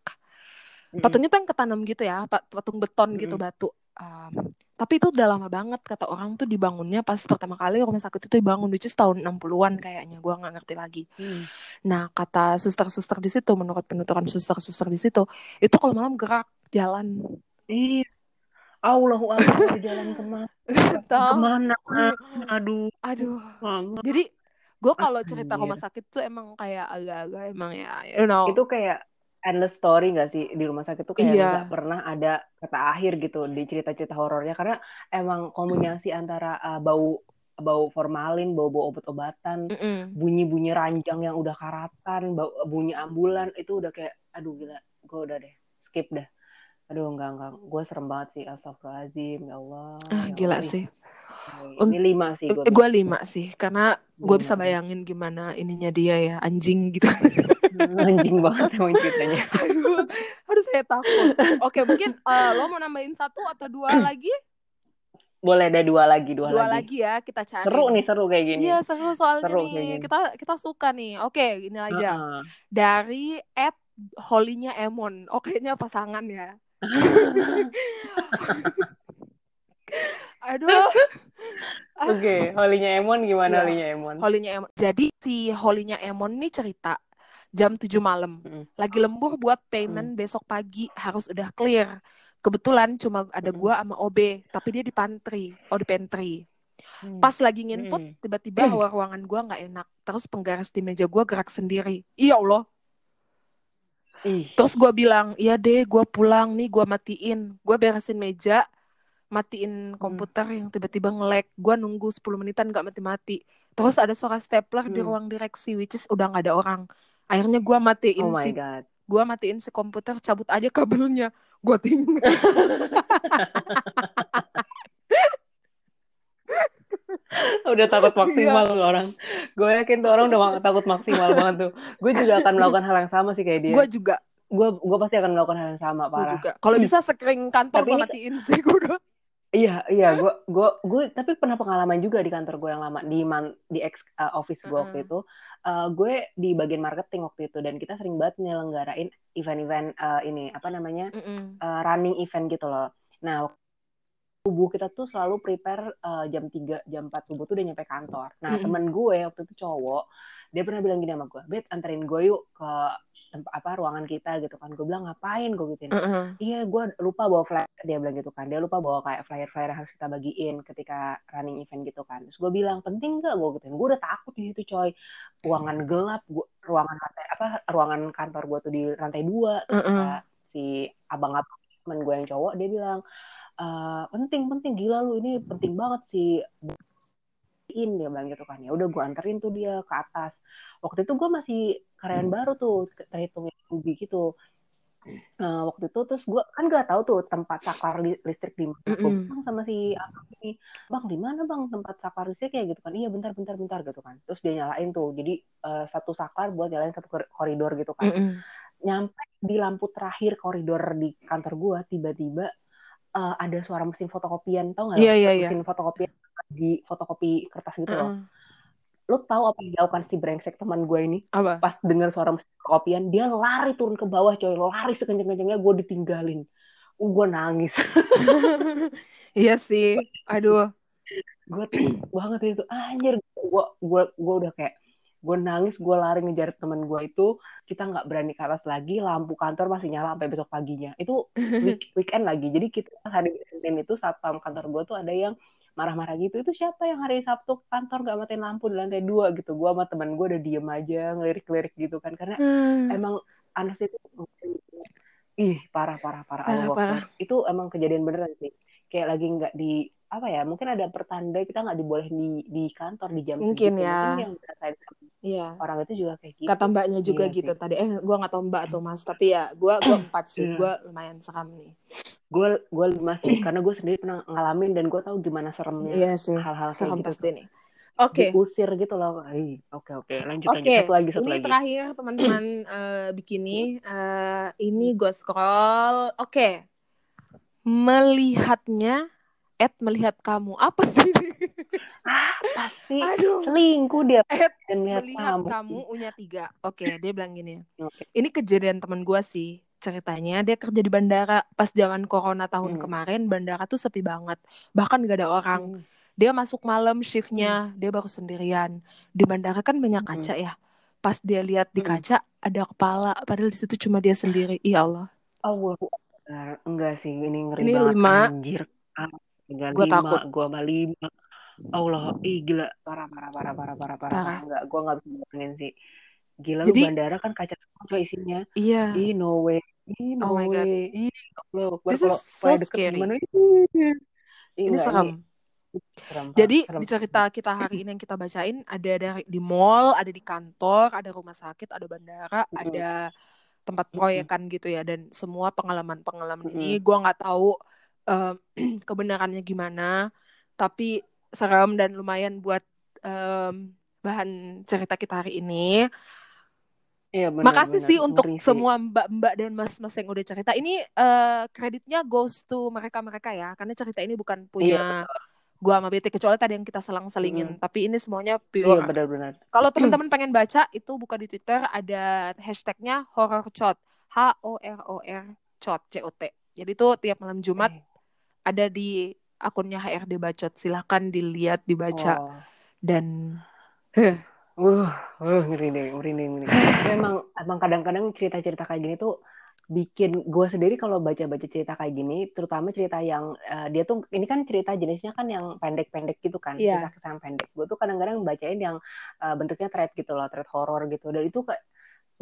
Mm-mm. patungnya tuh yang ketanam gitu ya pat- patung beton gitu Mm-mm. batu Um, tapi itu udah lama banget kata orang tuh dibangunnya pas pertama kali rumah sakit itu dibangun which is tahun 60-an kayaknya gue nggak ngerti lagi Hmm. nah kata suster-suster di situ menurut penuturan suster-suster di situ itu kalau malam gerak jalan Iya. Allahu Akbar jalan ke mana? Ke mana? Aduh. aduh Mama. jadi gue kalau cerita Anjir. rumah sakit tuh emang kayak agak-agak emang ya you know Itu kayak endless story gak sih di rumah sakit tuh kayak Iya. nggak pernah ada kata akhir gitu di cerita-cerita horornya karena emang kombinasi antara uh, bau bau formalin, bau-bau obat-obatan, Mm-mm. bunyi-bunyi ranjang yang udah karatan, bau, bunyi ambulan itu udah kayak aduh gila, gue udah deh skip dah. Aduh enggak enggak, gue serem banget sih, astagfirullahaladzim, ya Allah. ah ya gila Allah. Ih, sih Ini lima sih gue. gue lima sih karena gue bisa bayangin gimana ininya dia ya anjing gitu Anjing banget emang ceritanya. aduh aduh saya takut oke mungkin eh, lo mau nambahin satu atau dua lagi Boleh ada dua lagi, dua, dua lagi. lagi ya kita cari Seru nih, seru kayak gini. iya seru soalnya Seru nih kita kita suka nih oke ini aja Heeh. dari at holinya Emon oke nya pasangan ya aduh Oke, holinya Emon gimana Iya. holinya Emon? holinya Emon jadi si holinya Emon nih cerita jam 7 malam Mm. lagi lembur buat payment besok pagi harus udah clear kebetulan cuma ada Mm. gua sama OB tapi dia di pantry oh di pantry Hmm. pas lagi nginput Mm. tiba-tiba hawa ruangan gua nggak enak terus penggaris di meja gua gerak sendiri iya Allah Ih, terus gua bilang iya deh gua pulang nih gua matiin. Gua beresin meja matiin komputer yang tiba-tiba nge-lag. Gua nunggu 10 menitan nggak mati-mati. Terus ada suara stapler di Hmm. ruang direksi which is udah nggak ada orang. Akhirnya gua matiin oh si gua matiin si komputer cabut aja kabelnya. Gua tinggal udah takut maksimal Iya. orang. Gue yakin tuh orang udah takut maksimal banget tuh. Gue juga akan melakukan hal yang sama sih kayak dia. gua juga Gue gue pasti akan melakukan hal yang sama parah. juga kalau bisa screen kantor ini- matiin sih gua udah Iya iya gue gue gue tapi pernah pengalaman juga di kantor gue yang lama di man, di ex uh, office gue waktu Mm-mm. itu. Uh, gue di bagian marketing waktu itu dan kita sering banget nyelenggarain event-event uh, ini apa namanya uh, running event gitu loh. Nah, subuh kita tuh selalu prepare uh, jam 3, jam 4 subuh tuh udah nyampe kantor. Nah, Mm-mm. temen gue waktu itu cowok, dia pernah bilang gini sama gue, Bet, anterin gue yuk ke tempat apa ruangan kita gitu kan. Gue bilang ngapain gue gituin. Mm-mm. Iya, gue lupa bawa flyer. Dia bilang gitu kan. Dia lupa bawa kayak flyer-flyer yang harus kita bagiin ketika running event gitu kan. Terus gue bilang, penting gak? Gue gituin. Gue udah takut di situ coy. Ruangan gelap, gua, ruangan lantai apa? Ruangan kantor gue tuh di lantai dua. Terus Mm-mm. kata si abang-abang temen gue yang cowok, dia bilang, "Eh, penting penting. Gila lu ini penting banget sih. In dia bilang gitu kan. Ya udah gue anterin tuh dia ke atas. Waktu itu gue masih karyawan baru tuh terhitung rugi gitu. Eh, waktu itu terus gue kan gak tahu tuh tempat saklar li- listrik di mana. Gue Mm-mm. bilang sama si abang ini bang di mana bang tempat saklar listrik ya? Gitu kan. Iya bentar bentar bentar gitu kan. Terus dia nyalain tuh. Jadi eh, satu saklar buat nyalain satu kor- koridor gitu kan. Mm-mm. nyampe di lampu terakhir koridor di kantor gua tiba-tiba eh, ada suara mesin fotokopian tau nggak Iya, iya, iya. mesin fotokopian di fotokopi kertas gitu loh. Mm-mm. lu tahu apa yang dilakukan si brengsek teman gue ini? Apa? Pas dengar suara mesin fotokopian dia lari turun ke bawah coy. Lari sekenceng-kencengnya gue ditinggalin. Uh, gue nangis. Iya sih. Aduh. Gue banget itu. Anjir gue gue gue udah kayak gue nangis gue lari ngejar teman gue itu kita nggak berani ke atas lagi lampu kantor masih nyala sampai besok paginya. Itu week- weekend lagi. Jadi kita hari Senin itu satpam kantor gue tuh ada yang marah-marah gitu itu siapa yang hari Sabtu kantor gak matiin lampu di lantai dua? Gitu. Gue sama teman gue udah diem aja ngelirik-lirik gitu kan. Karena Hmm. emang Anas itu ih parah parah parah. Parah, Allah parah. Itu emang kejadian beneran sih. Kayak lagi nggak di apa ya mungkin ada pertanda kita nggak dibolehin di di kantor di jam Mungkin segitu. ya. mungkin yang iya orang itu juga kayak gitu kata mbaknya juga Iya gitu sih. tadi eh gua nggak tahu mbak atau mas tapi ya gua gua empat sih Iya. gua lumayan seram nih gue gue lima sih karena gue sendiri pernah ngalamin dan gue tahu gimana seremnya iya sih hal-hal kayak serem gitu pasti nih Oke. diusir gitu loh. Oke oke lanjut Oke, lanjut. Satu lagi satu ini lagi. terakhir teman-teman eh, bikini. Eh, ini gue scroll. Oke, melihatnya, at melihat kamu. Apa sih? Apa sih? Aduh. Selingkuh dia At dan lihat melihat kamu. kamu unya tiga. Oke, dia bilang gini. Oke. Ini kejadian temen gue sih. Ceritanya dia kerja di bandara pas zaman corona tahun Hmm. kemarin. Bandara tuh sepi banget. Bahkan gak ada orang. Hmm. Dia masuk malam shiftnya. Dia baru sendirian. Di bandara kan banyak Hmm. kaca ya. Pas dia lihat di Hmm. kaca ada kepala. Padahal di situ cuma dia sendiri. Iya Allah. Allah enggak sih ini ngeri Ini banget lima. anjir. Tinggal Gua lima, takut. gua sama lima. Allah, ih gila parah parah parah parah parah parah. Parah. parah. Enggak, gua nggak bisa bayangin sih. Gila lu Jadi- bandara kan kaca semua coy isinya. Iya. Ih no way. Ih no Oh my God. way. Ih Allah. This is kalau so kalau deket scary. gimana? Ih, Ini enggak, serem. Jadi serem. di cerita kita hari ini yang kita bacain ada dari di mall, ada di kantor, ada rumah sakit, ada bandara, Mm-mm. ada tempat proyekan gitu ya dan semua pengalaman-pengalaman Mm-mm. ini gua nggak tahu em, kebenarannya gimana, tapi serem dan lumayan buat em, bahan cerita kita hari ini. Iya benar Makasih benar. sih untuk Ngeri sih. semua mbak-mbak dan mas-mas yang udah cerita. Ini eh, kreditnya goes to mereka-mereka ya, karena cerita ini bukan Iya punya betul. gua sama BT kecuali tadi yang kita selang-selingin. Mm-mm. Tapi ini semuanya Iya pure. benar-benar. Kalau teman-teman pengen baca itu buka di Twitter ada hashtagnya horror cot H O R O R cot C O T. Jadi tuh tiap malam Jumat Eh, ada di akunnya HRD Bacot. Silahkan dilihat, dibaca Oh. dan Uh, uh, ngeri deh, ngeri deh, ngeri. Emang, emang kadang-kadang cerita-cerita kayak gini tuh bikin gue sendiri kalau baca-baca cerita kayak gini, terutama cerita yang eh, dia tuh ini kan cerita jenisnya kan yang pendek-pendek gitu kan, Iya. cerita kesan pendek. Gue tuh kadang-kadang bacain yang eh, bentuknya thread gitu loh, thread horror gitu. Dan itu kayak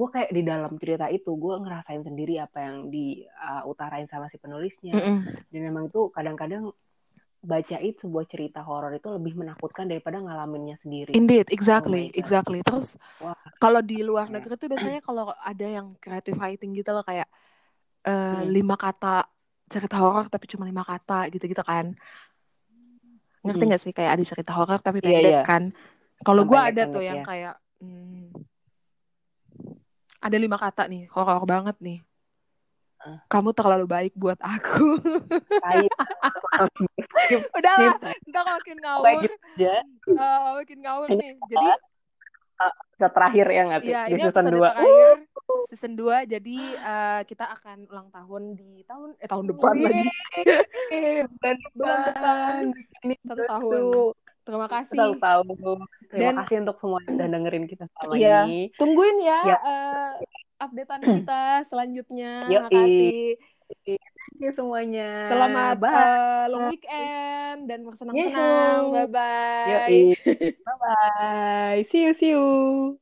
gue kayak di dalam cerita itu gue ngerasain sendiri apa yang diutarain sama si penulisnya. Mm-mm. Dan emang itu kadang-kadang bacain sebuah cerita horor itu lebih menakutkan daripada ngalaminnya sendiri. Indeed, Oh exactly, God. exactly. Terus kalau di luar Iya. negeri tuh biasanya kalau ada yang creative writing gitu loh kayak eh, Hmm. lima kata cerita horor tapi cuma lima kata gitu-gitu kan. Ngerti Hmm. nggak sih kayak ada cerita horor tapi Iya, pendek iya. kan? Kalau gue ada tuh yang ya. kayak hmm, ada lima kata nih horor banget nih. Ah. Kamu terlalu baik buat aku. Skip, Udahlah, skip. ntar makin ngawur, gitu. Eh, makin ngawur nih. Jadi Episode terakhir ya nggak sih? ya Di ini season episode 2. terakhir season 2 jadi eh, kita akan ulang tahun di tahun eh tahun depan lagi. Bulan depan. Ini tahun. Terima kasih. Satu tahun. Terima Dan- kasih untuk semua yang udah dengerin kita selama Iya. ini. Tungguin ya, Ya. eh, updatean kita selanjutnya. Yoi. Makasih. Thank you semuanya. Selamat Bye. eh, long weekend dan bersenang-senang. Yeay. Bye bye. Yoi. Bye bye. See you, see you.